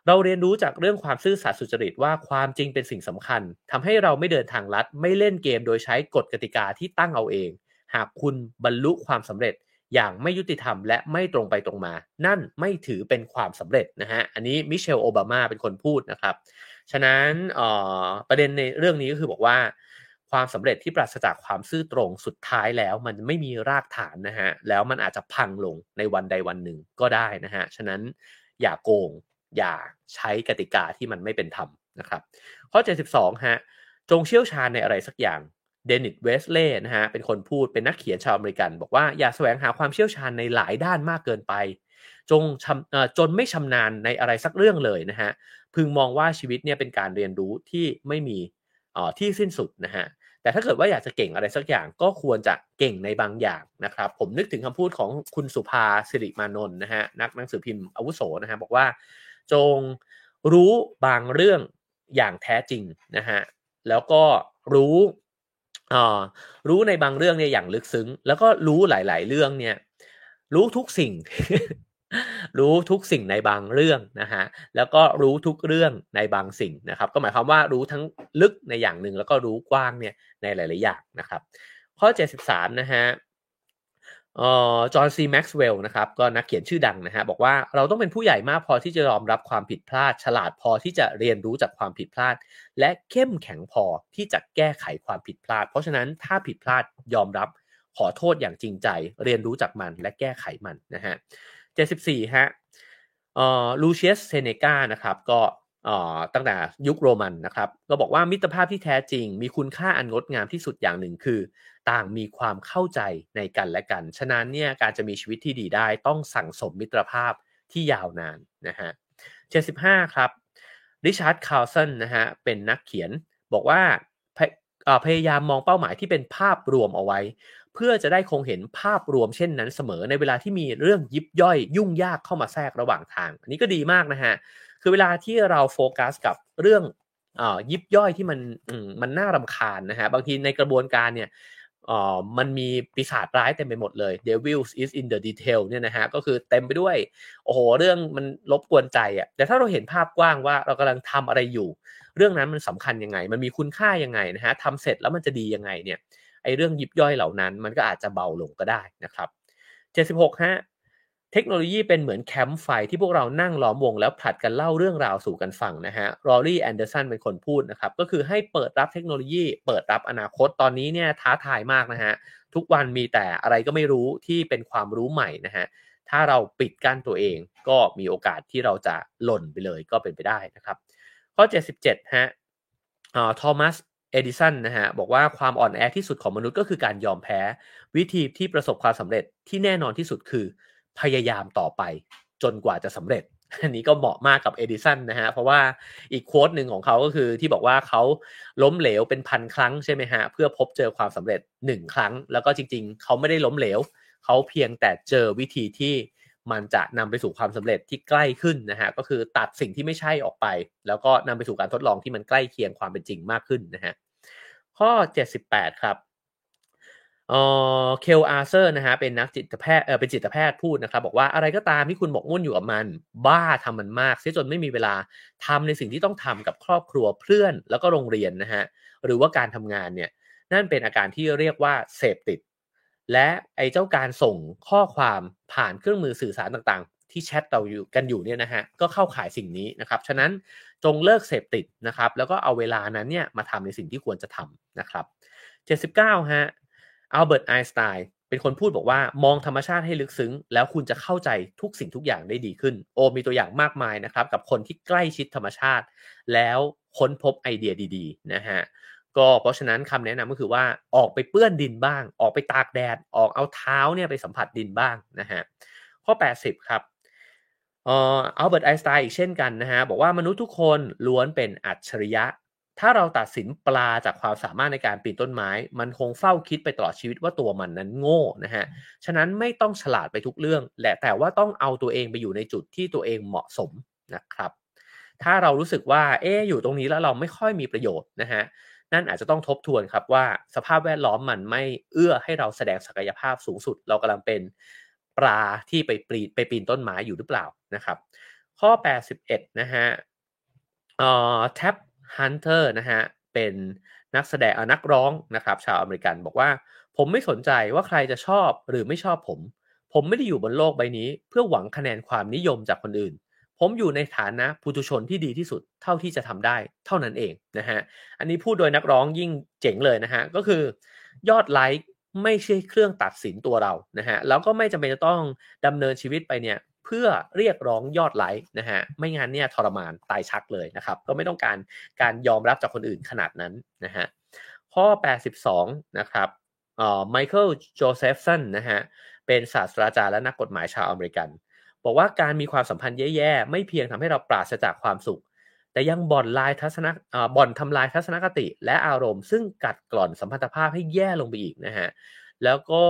เราเรียนรู้จากเรื่องความซื่อสัตย์สุจริตว่าความจริงเป็นสิ่งสำคัญทำให้เราไม่เดินทางลัด ไม่เล่นเกมโดยใช้กฎกติกาที่ตั้งเอาเอง หากคุณบรรลุความสำเร็จ อย่างไม่ยุติธรรมและไม่ตรงไปตรงมา นั่นไม่ถือเป็นความสำเร็จนะฮะ อันนี้มิเชลโอบามาเป็นคนพูดนะครับ ฉะนั้นประเด็นในเรื่องนี้ก็คือบอกว่า ความสำเร็จที่ปราศจากความซื่อตรงสุดท้ายแล้ว มันไม่มีรากฐานนะฮะ แล้วมันอาจจะพังลงในวันใดวันหนึ่งก็ได้นะฮะ ฉะนั้นอย่าโกง อย่าใช้กติกาที่มันไม่เป็นธรรมนะครับ ข้อ 72ฮะจงเชี่ยวชาญในอะไรสักอย่าง เดนิสเวสเล่นะฮะเป็นคนพูดเป็นนักเขียนชาวอเมริกัน บอกว่าอย่าแสวงหาความเชี่ยวชาญในหลายด้านมากเกินไป จงจนไม่ชำนาญในอะไรสักเรื่องเลยนะฮะพึงมองว่าชีวิตเนี่ยเป็นการเรียนรู้ที่ไม่มีที่สิ้นสุดนะฮะแต่ถ้าเกิดว่าอยากจะเก่งอะไรสักอย่างก็ควรจะเก่งในบางอย่างนะครับ ผมนึกถึงคำพูดของคุณสุภาสิริมานนท์นะฮะนักหนังสือพิมพ์อาวุโสนะฮะบอกว่า จงรู้บางเรื่องอย่างแท้จริงนะฮะแล้วก็รู้ รู้ในบางเรื่องเนี่ยอย่างลึกซึ้ง แล้วก็รู้หลาย ๆ เรื่องเนี่ย รู้ทุกสิ่ง รู้ทุกสิ่งในบางเรื่องนะฮะแล้วก็รู้ทุกเรื่องในบางสิ่งนะครับ ก็หมายความว่ารู้ทั้งลึกในอย่างหนึ่งแล้วก็รู้กว้างเนี่ยในหลาย ๆ อย่างนะครับ ข้อ 73 นะฮะ จอห์นซีแม็กซ์เวลล์นะครับก็นักเขียนชื่อดังนะฮะบอกว่าเราต้องเป็นผู้ใหญ่มากพอที่จะยอมรับความผิดพลาด ฉลาดพอที่จะเรียนรู้จากความผิดพลาด และเข้มแข็งพอที่จะแก้ไขความผิดพลาด เพราะฉะนั้นถ้าผิดพลาดยอมรับขอโทษอย่างจริงใจ เรียนรู้จากมันและแก้ไขมันนะฮะ74ฮะลูเชียสเซเนกานะครับก็ ตั้งแต่ยุคโรมันนะครับก็บอกว่ามิตรภาพที่แท้จริง มีคุณค่าอันงดงามที่สุดอย่างหนึ่งคือ ต่างมีความเข้าใจในกันและกัน ฉะนั้นเนี่ยการจะมีชีวิตที่ดีได้ต้องสั่งสมมิตรภาพที่ยาวนานนะฮะ75 ครับริชาร์ดคาร์สันนะฮะเป็นนักเขียนบอกว่าพยายามมองเป้าหมายที่เป็นภาพรวมเอาไว้ เพื่อจะได้คงเห็นภาพรวมเช่นนั้นเสมอในเวลาที่มีเรื่องยิบย่อยยุ่งยากเข้ามาแทรกระหว่างทาง อันนี้ก็ดีมากนะฮะ คือเวลาที่เราโฟกัสกับเรื่องยิบย่อยที่มันมันน่ารำคาญนะฮะบางทีในกระบวนการเนี่ยอ๋อมันมีปีศาจร้ายเต็มไปหมดเลย Devil is in the detail เนี่ยนะฮะก็คือเต็มไปด้วย โอ้โห เรื่องมันรบกวนใจอะ่ะแต่ถ้าเราเห็นภาพกว้างว่าเรากำลังทำอะไรอยู่ เรื่องนั้นมันสำคัญยังไง มันมีคุณค่ายังไงนะฮะทำเสร็จแล้วมันจะดียังไงเนี่ยไอเรื่องยิบย่อยเหล่านั้นมันก็อาจจะเบาลงก็ได้นะครับ 76ฮะ เทคโนโลยีเป็นเหมือนแคมป์ไฟที่พวกเรานั่งล้อมวงแล้วผลัดกันเล่าเรื่องราวสู่กันฟังนะฮะลอรี่แอนเดอร์สันเป็นคนพูดนะครับ ก็คือให้เปิดรับเทคโนโลยี เปิดรับอนาคตตอนนี้เนี่ยท้าทายมากนะฮะ ทุกวันมีแต่อะไรก็ไม่รู้ที่เป็นความรู้ใหม่นะฮะ ถ้าเราปิดกั้นตัวเองก็มีโอกาสที่เราจะหล่นไปเลยก็เป็นไปได้นะครับ ข้อ 77ฮะทอมัสเอดิสันนะฮะบอกว่าความอ่อนแอที่สุดของมนุษย์ก็คือการยอมแพ้ วิธีที่ประสบความสำเร็จที่แน่นอนที่สุดคือ พยายามต่อไปจนกว่าจะสำเร็จ อันนี้ก็เหมาะมากกับเอดิสันนะฮะ เพราะว่าอีกโค้ดหนึ่งของเขาก็คือที่บอกว่าเขาล้มเหลวเป็นพันครั้งใช่ไหมฮะ เพื่อพบเจอความสำเร็จหนึ่งครั้ง แล้วก็จริงๆ เขาไม่ได้ล้มเหลว เขาเพียงแต่เจอวิธีที่มันจะนำไปสู่ความสำเร็จที่ใกล้ขึ้นนะฮะก็คือตัดสิ่งที่ไม่ใช่ออกไป แล้วก็นำไปสู่การทดลองที่มันใกล้เคียงความเป็นจริงมากขึ้นนะฮะข้อ 78 ครับ เออเคลอาร์เซอร์นะฮะเป็นนักจิตแพทย์เออเป็นจิตแพทย์พูดนะครับ บอกว่าอะไรก็ตามที่คุณหมกมุ่นอยู่กับมัน บ้าทำมันมากเสียจนไม่มีเวลาทำในสิ่งที่ต้องทำกับครอบครัวเพื่อนแล้วก็โรงเรียนนะฮะหรือว่าการทำงานเนี่ยนั่นเป็นอาการที่เรียกว่าเสพติด และไอ้เจ้าการส่งข้อความผ่านเครื่องมือสื่อสารต่างๆ ที่แชทเราอยู่กันอยู่เนี่ยนะฮะก็เข้าขายสิ่งนี้นะครับฉะนั้นจงเลิกเสพติดนะครับแล้วก็เอาเวลานั้นเนี่ยมาทำในสิ่งที่ควรจะทำนะครับ79ฮะ อัลเบิร์ตไอน์สไตน์เป็นคนพูดบอกว่ามองธรรมชาติให้ลึกซึ้ง แล้วคุณจะเข้าใจทุกสิ่งทุกอย่างได้ดีขึ้น โอมีตัวอย่างมากมายนะครับ กับคนที่ใกล้ชิดธรรมชาติ แล้วค้นพบไอเดียดีๆนะฮะก็เพราะฉะนั้นคำแนะนำก็คือว่าออกไปเปื้อนดินบ้าง ออกไปตากแดด ออกเอาเท้าเนี่ยไปสัมผัสดินบ้างนะฮะข้อ 80 ครับเอ่ออัลเบิร์ตไอน์สไตน์อีกเช่นกันนะฮะบอกว่ามนุษย์ทุกคนล้วนเป็นอัจฉริยะ ถ้าเราตัดสินปลาจากความสามารถในการปีนต้นไม้ มันคงเฝ้าคิดไปตลอดชีวิตว่าตัวมันนั้นโง่นะฮะ ฉะนั้นไม่ต้องฉลาดไปทุกเรื่อง และแต่ว่าต้องเอาตัวเองไปอยู่ในจุดที่ตัวเองเหมาะสมนะครับ ถ้าเรารู้สึกว่า เอ๊อยู่ตรงนี้แล้วเราไม่ค่อยมีประโยชน์นะฮะ นั่นอาจจะต้องทบทวนครับว่าสภาพแวดล้อมมันไม่เอื้อให้เราแสดงศักยภาพสูงสุด เรากำลังเป็นปลาที่ไปปีนไปปีนต้นไม้อยู่หรือเปล่านะครับ ข้อ 81 นะฮะ เอ่อแท็บ ฮันเตอร์นะฮะเป็นนักแสดงนักร้องนะครับ ชาวอเมริกันบอกว่า ผมไม่สนใจว่าใครจะชอบหรือไม่ชอบผม ผมไม่ได้อยู่บนโลกใบนี้ เพื่อหวังคะแนนความนิยมจากคนอื่น ผมอยู่ในฐานะผู้ทุชนที่ดีที่สุดเท่าที่จะทำได้ เท่านั้นเองนะฮะอันนี้พูดโดยนักร้องยิ่งเจ๋งเลยนะฮะก็คือยอดไลค์ไม่ใช่เครื่องตัดสินตัวเรานะฮะแล้วก็ไม่จำเป็นจะต้องดำเนินชีวิตไปเนี่ย เพื่อเรียกร้องยอดไลค์นะฮะไม่งั้นเนี่ยทรมานตายชักเลยนะครับ ก็ไม่ต้องการการยอมรับจากคนอื่นขนาดนั้นนะฮะข้อ 82 นะครับเอ่อไมเคิลโจเซฟสันนะฮะเป็นศาสตราจารย์และนักกฎหมายชาวอเมริกัน บอกว่าการมีความสัมพันธ์แย่ๆ ไม่เพียงทำให้เราปราศจากความสุข แต่ยังบ่อนลายทัศนบ่อนทำลายทัศนคติ และอารมณ์ ซึ่งกัดกร่อนสัมพันธภาพให้แย่ลงไปอีกนะฮะแล้วก็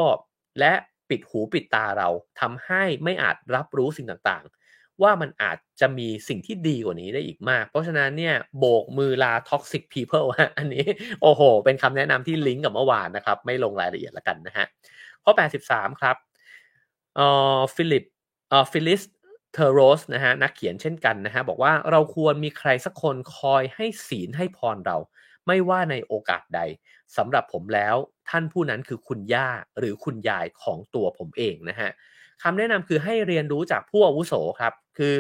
และ ปิดหูปิดตาเราทำให้ไม่อาจรับรู้สิ่งต่างๆ ว่ามันอาจจะมีสิ่งที่ดีกว่านี้ได้อีกมาก เพราะฉะนั้นเนี่ยโบกมือลา toxic people ฮะอันนี้โอ้โห เป็นคำแนะนำที่ลิงก์กับเมื่อวานนะครับ ไม่ลงรายละเอียดละกันนะฮะข้อ 83 ครับเอ่อฟิลิปเอ่อฟิลิสเทอโรสนะฮะนักเขียนเช่นกันนะฮะบอกว่าเราควรมีใครสักคนคอยให้ศีลให้พรเรา ไม่ว่าในโอกาสใดสำหรับผมแล้ว ท่านผู้นั้นคือคุณย่าหรือคุณยายของตัวผมเองนะฮะคำแนะนำคือให้เรียนรู้จากผู้อาวุโสครับ คือ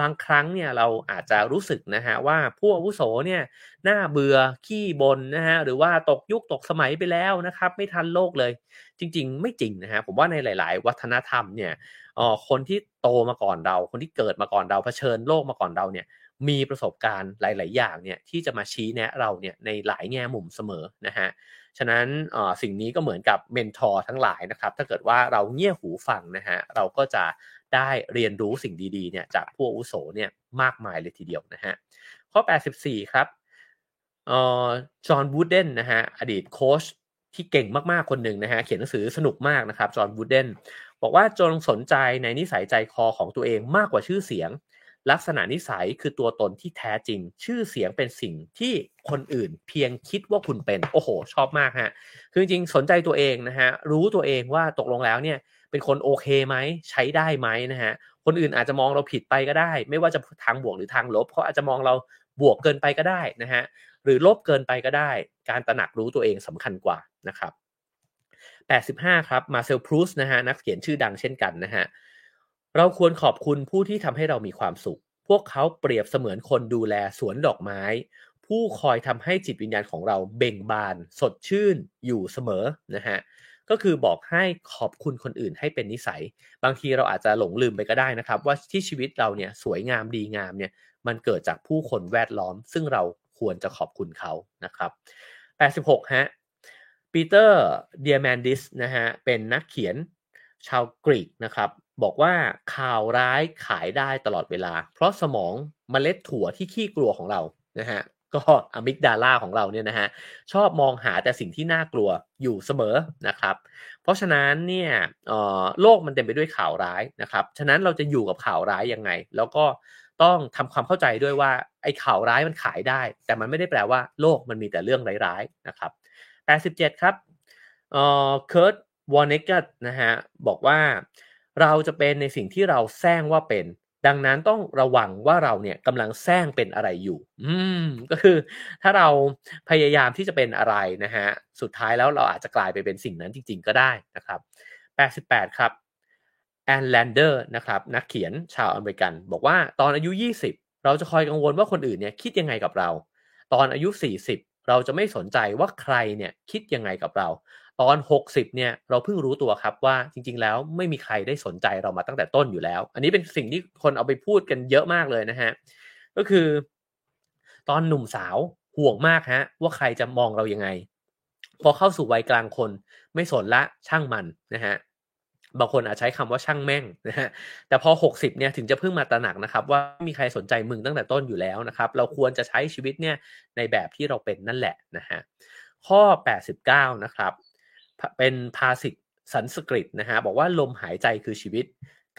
บางครั้งเนี่ยเราอาจจะรู้สึกนะฮะว่าผู้อาวุโสเนี่ยน่าเบื่อขี้บนนะฮะหรือว่าตกยุคตกสมัยไปแล้วนะครับ ไม่ทันโลกเลย จริง ๆ ไม่จริงนะฮะผมว่าในหลาย ๆ วัฒนธรรมเนี่ยอ๋อคนที่โตมาก่อนเรา คนที่เกิดมาก่อนเราเผชิญโลกมาก่อนเราเนี่ยมีประสบการณ์หลาย ๆ อย่างเนี่ยที่จะมาชี้แนะเราเนี่ยในหลายแง่มุมเสมอนะฮะ ฉะนั้นสิ่งนี้ก็เหมือนกับเมนทอร์ทั้งหลายนะครับถ้าเกิดว่าเราเงี่ยหูฟังนะฮะเราก็จะได้เรียนรู้สิ่งดีๆเนี่ยจากผู้อุโสเนี่ยมากมายเลยทีเดียวนะฮะข้อ 84 ครับจอห์นวูดเดนนะฮะอดีตโค้ชที่เก่งมากๆคนหนึ่งนะฮะเขียนหนังสือสนุกมากนะครับจอห์นวูดเดนบอกว่าจงสนใจในนิสัยใจคอของตัวเองมากกว่าชื่อเสียง ลักษณะนิสัยคือตัวตนที่แท้จริง ชื่อเสียงเป็นสิ่งที่คนอื่น เพียงคิดว่าคุณเป็น โอ้โห ชอบมากฮะ คือจริงสนใจตัวเองนะฮะ รู้ตัวเองว่าตกลงแล้วเนี่ย เป็นคนโอเคไหม ใช้ได้ไหมนะฮะ คนอื่นอาจจะมองเราผิดไปก็ได้ ไม่ว่าจะทางบวกหรือทางลบเขาอาจจะมองเราบวกเกินไปก็ได้นะฮะ หรือลบเกินไปก็ได้ การตระหนักรู้ตัวเองสำคัญกว่านะครับ 85 ครับ มาเซลพรูสนะฮะ นักเขียนชื่อดังเช่นกันนะฮะ เราควรขอบคุณผู้ที่ทำให้เรามีความสุข พวกเขาเปรียบเสมือนคนดูแลสวนดอกไม้ ผู้คอยทำให้จิตวิญญาณของเราเบ่งบาน สดชื่นอยู่เสมอนะฮะก็คือบอกให้ขอบคุณคนอื่นให้เป็นนิสัย บางทีเราอาจจะหลงลืมไปก็ได้นะครับ ว่าที่ชีวิตเราเนี่ยสวยงามดีงามเนี่ยมันเกิดจากผู้คนแวดล้อม ซึ่งเราควรจะขอบคุณเขานะครับ 86 ฮะปีเตอร์เดียแมนดิสนะฮะเป็นนักเขียนชาวกรีกนะครับ บอกว่าข่าวร้ายขายได้ตลอดเวลา เพราะสมองมเมล็ดถั่วที่ขี้กลัวของเรานะฮะก็อะมิกดาลาของเราเนี่ยนะฮะชอบมองหาแต่สิ่งที่น่ากลัวอยู่เสมอนะครับ เพราะฉะนั้นเนี่ยโลกมันเต็มไปด้วยข่าวร้ายนะครับฉะนั้นเราจะอยู่กับข่าวร้ายยังไง แล้วก็ต้องทำความเข้าใจด้วยว่าไอ้ข่าวร้ายมันขายได้ แต่มันไม่ได้แปลว่าโลกมันมีแต่เรื่องร้ายๆนะครับ 87 ครับเอ่อเคิร์ตวอนเนกัตนะฮะบอกว่า เราจะเป็นในสิ่งที่เราแสร้งว่าเป็น ดังนั้นต้องระวังว่าเราเนี่ยกำลังแสร้งเป็นอะไรอยู่ อืมก็คือ ถ้าเราพยายามที่จะเป็นอะไรนะฮะสุดท้ายแล้วเราอาจจะกลายไปเป็นสิ่งนั้นจริง ๆ ก็ได้นะครับ 88 ครับแอนแลนเดอร์นะครับนักเขียนชาวอเมริกัน บอกว่าตอนอายุ 20 เราจะคอยกังวลว่าคนอื่นเนี่ยคิดยังไงกับเรา ตอนอายุ 40 เราจะไม่สนใจว่าใครเนี่ยคิดยังไงกับเรา ตอน 60 เนี่ยเราเพิ่งรู้ตัวครับว่าจริง ๆ แล้วไม่มีใครได้สนใจเรามาตั้งแต่ต้นอยู่แล้ว อันนี้เป็นสิ่งที่คนเอาไปพูดกันเยอะมากเลยนะฮะ ก็คือ ตอนหนุ่มสาวห่วงมากฮะ ว่าใครจะมองเรายังไง พอเข้าสู่วัยกลางคน ไม่สนละช่างมันนะฮะบางคนอาจใช้คำว่าช่างแม่งนะฮะ แต่พอ 60 เนี่ยถึงจะเพิ่งมาตระหนักนะครับว่ามีใครสนใจมึงตั้งแต่ต้นอยู่แล้วนะครับ เราควรจะใช้ชีวิตเนี่ยในแบบที่เราเป็นนั่นแหละนะฮะ ข้อ 89 นะครับ เป็นภาษิตสันสกฤตนะฮะบอกว่าลมหายใจคือชีวิต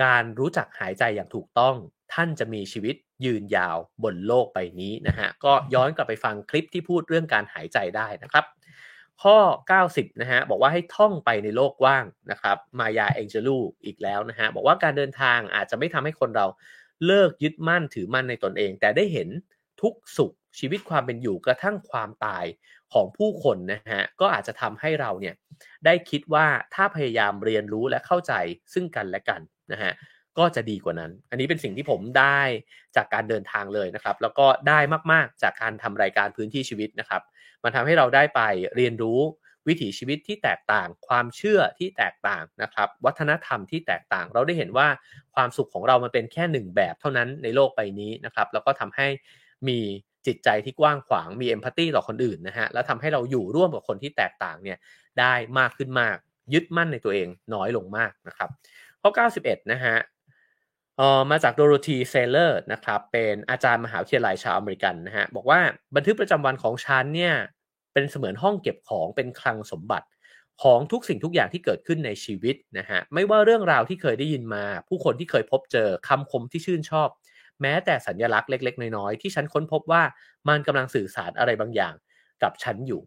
การรู้จักหายใจอย่างถูกต้องท่านจะมีชีวิตยืนยาวบนโลกใบนี้นะฮะก็ย้อนกลับไปฟังคลิปที่พูดเรื่องการหายใจได้นะครับ ข้อ 90นะฮะบอกว่าให้ท่องไปในโลกว่างนะครับ มายาเองเจลูอีกแล้วนะฮะบอกว่าการเดินทางอาจจะไม่ทำให้คนเราเลิกยึดมั่นถือมั่นในตนเอง แต่ได้เห็นทุกสุข ชีวิตความเป็นอยู่กระทั่งความตายของผู้คนนะฮะก็อาจจะทำให้เราเนี่ยได้คิดว่าถ้าพยายามเรียนรู้และเข้าใจซึ่งกันและกันนะฮะก็จะดีกว่านั้น อันนี้เป็นสิ่งที่ผมได้จากการเดินทางเลยนะครับ แล้วก็ได้มากๆจากการทำรายการพื้นที่ชีวิตนะครับ มันทำให้เราได้ไปเรียนรู้วิถีชีวิตที่แตกต่าง ความเชื่อที่แตกต่างนะครับ วัฒนธรรมที่แตกต่าง เราได้เห็นว่าความสุขของเรามันเป็นแค่หนึ่งแบบเท่านั้นในโลกใบนี้นะครับ แล้วก็ทำให้มี จิตใจที่กว้างขวางมี empathy ต่อคนอื่นนะฮะแล้วทำให้เราอยู่ร่วมกับคนที่แตกต่างเนี่ยได้มากขึ้นมาก ยึดมั่นในตัวเองน้อยลงมากนะครับข้อ 91 นะฮะเอ่อมาจากโดโรธีเซเลอร์นะครับเป็นอาจารย์มหาวิทยาลัยชาวอเมริกันนะฮะบอกว่าบันทึกประจำวันของฉันเนี่ยเป็นเสมือนห้องเก็บของเป็นคลังสมบัติของทุกสิ่งทุกอย่างที่เกิดขึ้นในชีวิตนะฮะไม่ว่าเรื่องราวที่เคยได้ยินมา ผู้คนที่เคยพบเจอคำคมที่ชื่นชอบ แม้แต่สัญญลักษณ์เล็ก ๆ น้อยๆที่ฉันค้นพบว่ามันกำลังสื่อสารอะไรบางอย่างกับฉันอยู่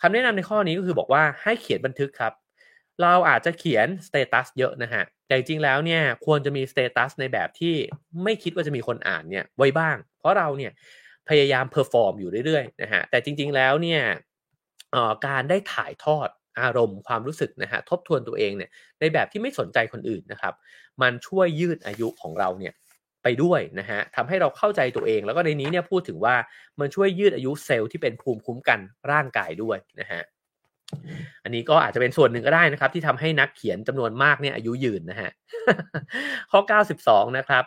คำแนะนำในข้อนี้ก็คือบอกว่าให้เขียนบันทึกครับ เราอาจจะเขียนสเตตัสเยอะนะฮะแต่จริงๆแล้วเนี่ยควรจะมีสเตตัสในแบบที่ไม่คิดว่าจะมีคนอ่านเนี่ยไว้บ้าง เพราะเราเนี่ยพยายาม perform อยู่เรื่อยๆนะฮะแต่จริง ๆแล้วเนี่ยการได้ถ่ายทอดอารมณ์ความรู้สึกนะฮะทบทวนตัวเองเนี่ยในแบบที่ไม่สนใจคนอื่นนะครับ มันช่วยยืดอายุของเราเนี่ย ไปด้วยนะฮะทำให้เราเข้าใจตัวเอง แล้วก็ในนี้เนี่ยพูดถึงว่ามันช่วยยืดอายุเซลล์ที่เป็นภูมิคุ้มกันร่างกายด้วยนะฮะอันนี้ก็อาจจะเป็นส่วนหนึ่งก็ได้นะครับ ที่ทำให้นักเขียนจำนวนมากเนี่ยอายุยืนนะฮะข้อ 92 นะครับ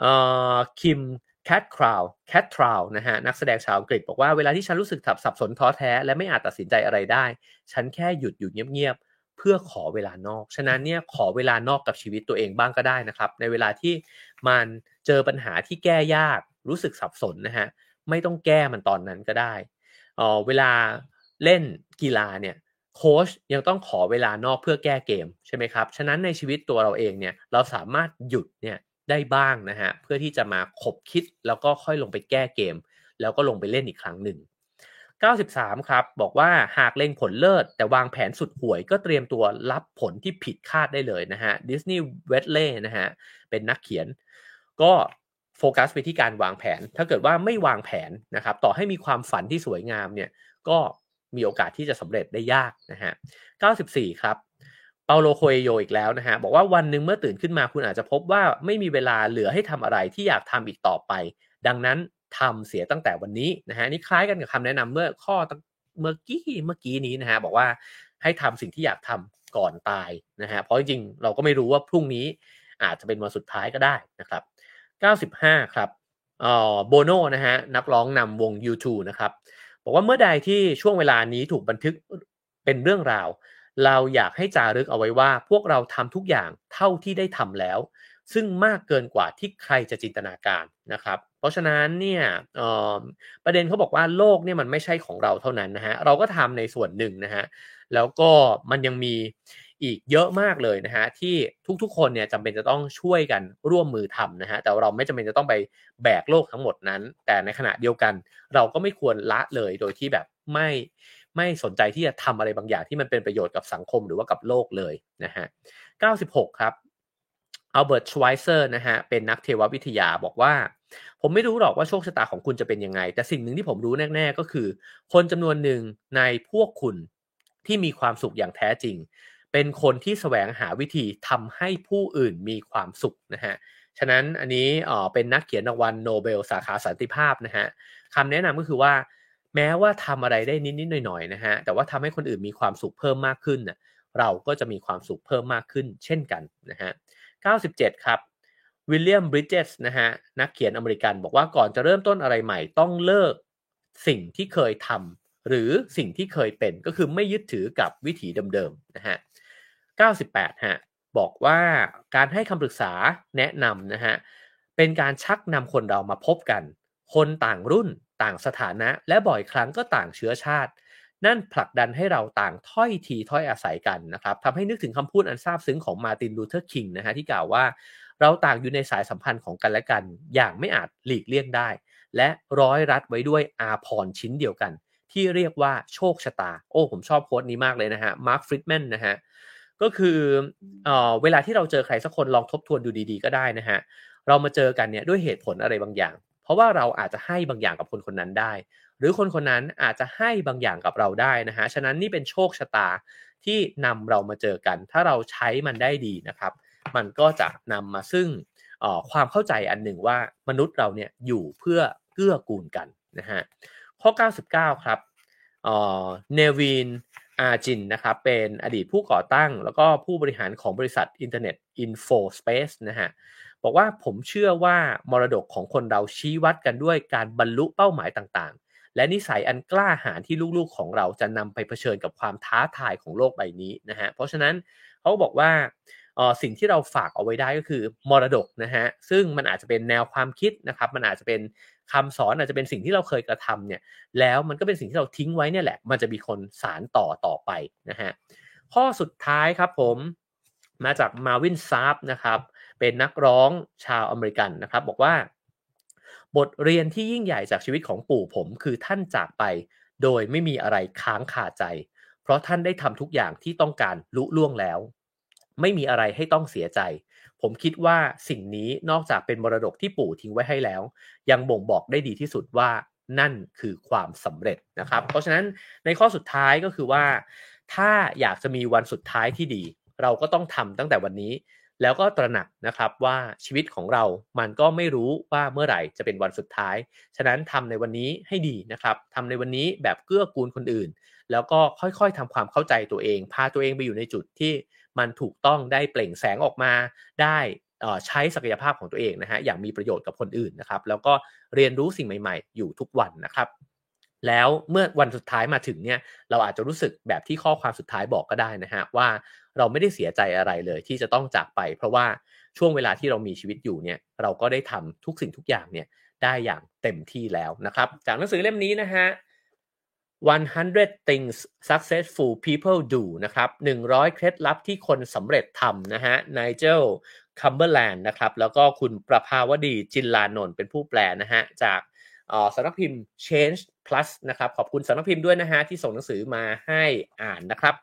เอ่อคิมแคทคราวแคททราวนะฮะนักแสดงชาวอังกฤษบอกว่าเวลาที่ฉันรู้สึกสับสนท้อแท้ และไม่อาจตัดสินใจอะไรได้ ฉันแค่หยุดอยู่เงียบๆ พื่อขอเวลานอก ฉะนั้นเนี่ยขอเวลานอกกับชีวิตตัวเองบ้างก็ได้นะครับ ในเวลาที่มันเจอปัญหาที่แก้ยาก รู้สึกสับสนนะฮะ ไม่ต้องแก้มันตอนนั้นก็ได้เออเวลาเล่นกีฬาเนี่ยโค้ชยังต้องขอเวลานอกเพื่อแก้เกมใช่ไหมครับ ฉะนั้นในชีวิตตัวเราเองเนี่ยเราสามารถหยุดเนี่ยได้บ้างนะฮะเพื่อที่จะมาขบคิดแล้วก็ค่อยลงไปแก้เกม แล้วก็ลงไปเล่นอีกครั้งหนึ่ง 93 ครับ บอกว่าหากเล็งผลเลิศ แต่วางแผนสุดห่วยก็เตรียมตัวรับผลที่ผิดคาดได้เลยนะฮะดิสนีย์เวทเล่นะฮะเป็นนักเขียน ก็โฟกัสไปที่การวางแผน ถ้าเกิดว่าไม่วางแผนนะครับ ต่อให้มีความฝันที่สวยงามเนี่ย ก็มีโอกาสที่จะสำเร็จได้ยากนะฮะ 94 ครับ เปาโลโคเอโยอีกแล้วนะฮะ บอกว่าวันหนึ่งเมื่อตื่นขึ้นมาคุณอาจจะพบว่าไม่มีเวลาเหลือให้ทำอะไรที่อยากทำอีกต่อไป ดังนั้น ทำเสียตั้งแต่วันนี้นะฮะนี่คล้ายกันกับคำแนะนำเมื่อข้อเมื่อกี้เมื่อกี้นี้นะฮะบอกว่าให้ทำสิ่งที่อยากทำก่อนตายนะฮะเพราะจริงๆเราก็ไม่รู้ว่าพรุ่งนี้อาจจะเป็นวันสุดท้ายก็ได้นะครับ 95 ครับอ๋อโบโนนะฮะนักร้องนำวง U2 นะครับบอกว่าเมื่อใดที่ช่วงเวลานี้ถูกบันทึกเป็นเรื่องราว เราอยากให้จารึกเอาไว้ว่า พวกเราทำทุกอย่างเท่าที่ได้ทำแล้ว ซึ่งมากเกินกว่าที่ใครจะจินตนาการนะครับ เพราะฉะนั้นเนี่ยประเด็นเขาบอกว่าโลกเนี่ยมันไม่ใช่ของเราเท่านั้นนะฮะเราก็ทำในส่วนหนึ่งนะฮะแล้วก็มันยังมีอีกเยอะมากเลยนะฮะที่ทุกๆคนเนี่ยจำเป็นจะต้องช่วยกันร่วมมือทำนะฮะแต่เราไม่จำเป็นจะต้องไปแบกโลกทั้งหมดนั้น แต่ในขณะเดียวกัน เราก็ไม่ควรละเลยโดยที่แบบไม่ไม่สนใจที่จะทำอะไรบางอย่างที่มันเป็นประโยชน์กับสังคมหรือว่ากับโลกเลยนะฮะ96 ครับ อัลเบิร์ตชไวเซอร์นะฮะเป็นนักเทววิทยาบอกว่า ผมไม่รู้หรอกว่าโชคชะตาของคุณจะเป็นยังไง แต่สิ่งหนึ่งที่ผมรู้แน่ๆก็คือ คนจำนวนหนึ่งในพวกคุณที่มีความสุขอย่างแท้จริง เป็นคนที่แสวงหาวิธีทำให้ผู้อื่นมีความสุขนะฮะฉะนั้นอันนี้อ๋อเป็นนักเขียนรางวัลโนเบลสาขาสันติภาพนะฮะคำแนะนำก็คือว่า แม้ว่าทำอะไรได้นิดๆหน่อยๆนะฮะแต่ว่าทำให้คนอื่นมีความสุขเพิ่มมากขึ้นเราก็จะมีความสุขเพิ่มมากขึ้น เช่นกันนะฮะ 97 ครับวิลเลียมบริดเจสนะฮะนักเขียนอเมริกันบอกว่าก่อนจะเริ่มต้นอะไรใหม่ ต้องเลิกสิ่งที่เคยทำหรือสิ่งที่เคยเป็นก็คือไม่ยึดถือกับวิถีเดิมๆนะฮะ98ฮะบอกว่าการให้คำปรึกษาแนะนำนะฮะเป็นการชักนำคนเรามาพบกัน คนต่างรุ่นต่างสถานะ และบ่อยครั้งก็ต่างเชื้อชาติ นั่นผลักดันให้เราต่างถ้อยทีถ้อยอาศัยกันนะครับทำให้นึกถึงคำพูดอันซาบซึ้งของมาร์ตินลูเธอร์คิงนะฮะที่กล่าวว่าเราต่างอยู่ในสายสัมพันธ์ของกันและกัน อย่างไม่อาจหลีกเลี่ยงได้ และร้อยรัดไว้ด้วยอาภรณ์ชิ้นเดียวกัน ที่เรียกว่าโชคชะตา โอ้ ผมชอบโค้ดนี้มากเลยนะฮะมาร์คฟริดแมนนะฮะก็คือเออเวลาที่เราเจอใครสักคนลองทบทวนดูดีๆ ก็ได้นะฮะเรามาเจอกันเนี่ยด้วยเหตุผลอะไรบางอย่าง เพราะว่าเราอาจจะให้บางอย่างกับคนคนนั้นได้ หรือคนคนนั้นอาจจะให้บางอย่างกับเราได้นะฮะฉะนั้นนี่เป็นโชคชะตาที่นำเรามาเจอกัน ถ้าเราใช้มันได้ดีนะครับ มันก็จะนำมาซึ่งความเข้าใจอันหนึ่งว่ามนุษย์เราเนี่ยอยู่เพื่อเกื้อกูลกันนะฮะข้อ 99 ครับเนวินอาจินนะครับเป็นอดีตผู้ก่อตั้ง แล้วก็ผู้บริหารของบริษัทอินเทอร์เน็ต InfoSpace นะฮะบอกว่าผมเชื่อว่ามรดกของคนเราชี้วัดกันด้วยการบรรลุเป้าหมายต่าง และนิสัยอันกล้าหาญที่ลูกๆของเราจะนำไปเผชิญกับความท้าทายของโลกใบนี้นะฮะเพราะฉะนั้นเขาบอกว่าสิ่งที่เราฝากเอาไว้ได้ก็คือมรดกนะฮะซึ่งมันอาจจะเป็นแนวความคิดนะครับ มันอาจจะเป็นคำสอนอาจจะเป็นสิ่งที่เราเคยกระทำเนี่ยแล้วมันก็เป็นสิ่งที่เราทิ้งไว้เนี่ยแหละ มันจะมีคนสานต่อต่อไปนะฮะข้อสุดท้ายครับผมมาจากมาร์วินแซปป์นะครับเป็นนักร้องชาวอเมริกันนะครับ บอกว่า บทเรียนที่ยิ่งใหญ่จากชีวิตของปู่ผมคือท่านจากไป โดยไม่มีอะไรค้างคาใจ เพราะท่านได้ทำทุกอย่างที่ต้องการลุล่วงแล้ว ไม่มีอะไรให้ต้องเสียใจ ผมคิดว่าสิ่งนี้นอกจากเป็นมรดกที่ปู่ทิ้งไว้ให้แล้ว ยังบ่งบอกได้ดีที่สุดว่านั่นคือความสำเร็จนะครับ เพราะฉะนั้นในข้อสุดท้ายก็คือว่า ถ้าอยากจะมีวันสุดท้ายที่ดี เราก็ต้องทำตั้งแต่วันนี้ แล้วก็ตระหนักนะครับว่าชีวิตของเรามันก็ไม่รู้ว่าเมื่อไหร่จะเป็นวันสุดท้าย ฉะนั้นทำในวันนี้ให้ดีนะครับทำในวันนี้แบบเกื้อกูลคนอื่น แล้วก็ค่อยๆทำความเข้าใจตัวเอง พาตัวเองไปอยู่ในจุดที่มันถูกต้องได้เปล่งแสงออกมาได้ใช้ศักยภาพของตัวเองนะฮะอย่างมีประโยชน์กับคนอื่นนะครับ แล้วก็เรียนรู้สิ่งใหม่ๆ อยู่ทุกวันนะครับ แล้วเมื่อวันสุดท้ายมาถึงเนี่ยเราอาจจะรู้สึกแบบที่ข้อความสุดท้ายบอกก็ได้นะฮะว่า เราไม่ได้เสียใจอะไรเลย ที่จะต้องจากไป เพราะว่าช่วงเวลาที่เรามีชีวิตอยู่เนี่ยเราก็ได้ทำทุกสิ่งทุกอย่างเนี่ยได้อย่างเต็มที่แล้วนะครับ จากหนังสือเล่มนี้นะฮะ100 things successful people do นะครับ 100 เคล็ดลับที่คนสำเร็จทำนะฮะไนเจลคัมเบอร์แลนด์นะครับ แล้วก็คุณประภาวดีจินลานนท์เป็นผู้แปลนะฮะ จากสำนักพิมพ์ Change Plus นะครับ ขอบคุณสำนักพิมพ์ด้วยนะฮะ ที่ส่งหนังสือมาให้อ่านนะครับ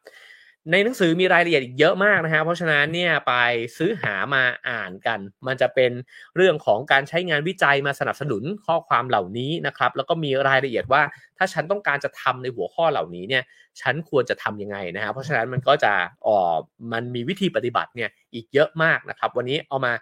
ในหนังสือมีรายละเอียดอีกเยอะมากนะฮะเพราะฉะนั้นเนี่ยไปซื้อหามาอ่านกัน มันจะเป็นเรื่องของการใช้งานวิจัยมาสนับสนุนข้อความเหล่านี้นะครับ แล้วก็มีรายละเอียดว่าถ้าฉันต้องการจะทำในหัวข้อเหล่านี้เนี่ยฉันควรจะทํำยังไงนะฮะเพราะฉะนั้นมันก็จะอ๋อมันมีวิธีปฏิบัติเนี่ยอีกเยอะมากนะครับ วันนี้เอามา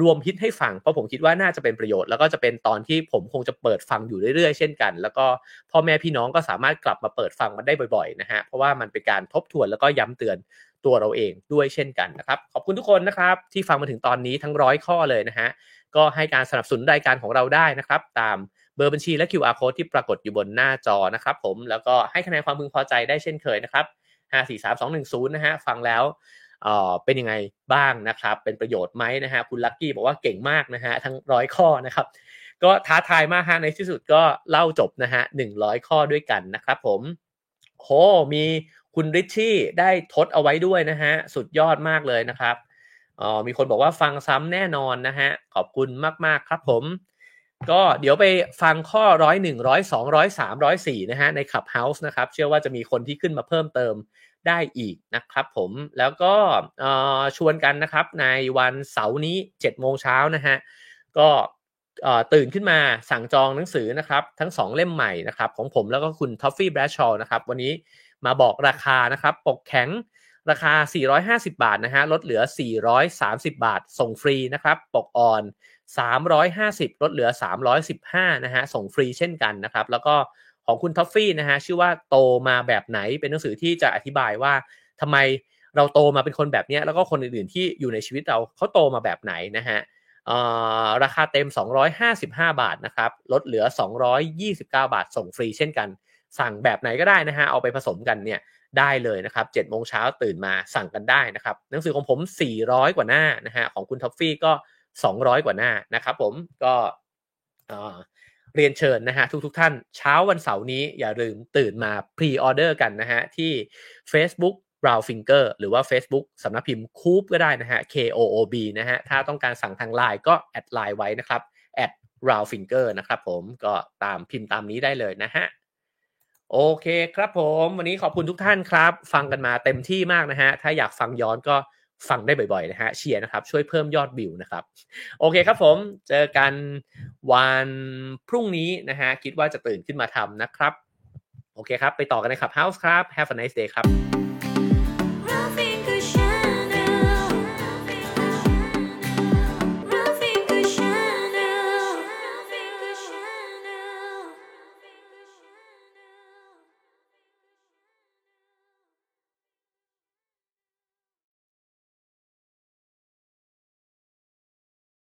รวมฮิตให้ฟัง เพราะผมคิดว่าน่าจะเป็นประโยชน์ แล้วก็จะเป็นตอนที่ผมคงจะเปิดฟังอยู่เรื่อยๆ เช่นกัน แล้วก็พ่อแม่พี่น้องก็สามารถกลับมาเปิดฟังมันได้บ่อยๆนะฮะ เพราะว่ามันเป็นการทบทวนแล้วก็ย้ำเตือนตัวเราเองด้วยเช่นกันนะครับ ขอบคุณทุกคนนะครับที่ฟังมาถึงตอนนี้ทั้งร้อยข้อเลยนะฮะ ก็ให้การสนับสนุนรายการของเราได้นะครับ ตามเบอร์บัญชีและ QR code ที่ปรากฏอยู่บนหน้าจอนะครับผม แล้วก็ให้คะแนนความพึงพอใจได้เช่นเคยนะครับ5 4 3 2 1 0นะฮะ ฟังแล้ว เป็นยังไงบ้างนะครับ เป็นประโยชน์ไหมนะฮะคุณลักกี้บอกว่าเก่งมากนะฮะทั้งร้อยข้อนะครับก็ท้าทายมากฮะในที่สุดก็เล่าจบนะฮะหนึ่งร้อยข้อด้วยกันนะครับผมโหมีคุณริชชี่ได้ทดเอาไว้ด้วยนะฮะสุดยอดมากเลยนะครับอ๋อมีคนบอกว่าฟังซ้ำแน่นอนนะฮะขอบคุณมากๆครับผม ก็เดี๋ยวไปฟังข้อร้อยหนึ่งร้อยสองร้อยสามร้อยสี่นะฮะใน Clubhouse นะครับ เชื่อว่าจะมีคนที่ขึ้นมาเพิ่มเติม ได้อีกนะครับผมแล้วก็ชวนกันนะครับในวันเสาร์นี้7โมงเช้านะฮะก็ตื่นขึ้นมาสั่งจองหนังสือนะครับทั้ง 2 เล่มใหม่นะครับของผมแล้วก็คุณท็อฟฟี่แบรดชอว์นะครับวันนี้มาบอกราคานะครับปกแข็งราคา 450 บาทนะฮะลดเหลือ 430 บาท ส่งฟรีนะครับปกอ่อน 350 ลดเหลือ 315 นะฮะส่งฟรีเช่นกันนะครับแล้วก็ ของคุณท็อฟฟี่นะฮะชื่อว่าโตมาแบบไหนเป็นหนังสือที่จะอธิบายว่าทำไมเราโตมาเป็นคนแบบนี้แล้วก็คนอื่นๆที่อยู่ในชีวิตเราเขาโตมาแบบไหนนะฮะราคาเต็ม 255 บาทนะครับลดเหลือ 229 บาทส่งฟรีเช่นกัน สั่งแบบไหนก็ได้นะฮะเอาไปผสมกันเนี่ยได้เลยนะครับ7โมงเช้าตื่นมาสั่งกันได้นะครับหนังสือของผม 400 กว่าหน้านะฮะของคุณท็อฟฟี่ก็ 200 กว่าหน้านะครับผมก็ เรียนเชิญนะฮะทุกท่านเช้าวันเสาร์นี้อย่าลืมตื่นมา pre-order กันนะฮะที่ Facebook b r o w Finger หรือว่า Facebook สำนักพิมพ์ KOOB ก็ได้นะฮะ K O O B นะฮะถ้าต้องการสั่งทางไลน์ก็แอดไลน์ไว้นะครับแอด r o w Finger นะครับผมก็ตามพิมพ์ตามนี้ได้เลยนะฮะโอเคครับผม วันนี้ขอบคุณทุกท่านครับ ฟังกันมาเต็มที่มากนะฮะ ถ้าอยากฟังย้อนก็ ฟังได้บ่อยๆนะฮะเชียร์นะครับ ช่วยเพิ่มยอดวิวนะครับ โอเคครับผมเจอกันวันพรุ่งนี้นะฮะคิดว่าจะตื่นขึ้นมาทำนะครับ โอเคครับ ไปต่อกันในขับ House ครับ Have a nice day ครับ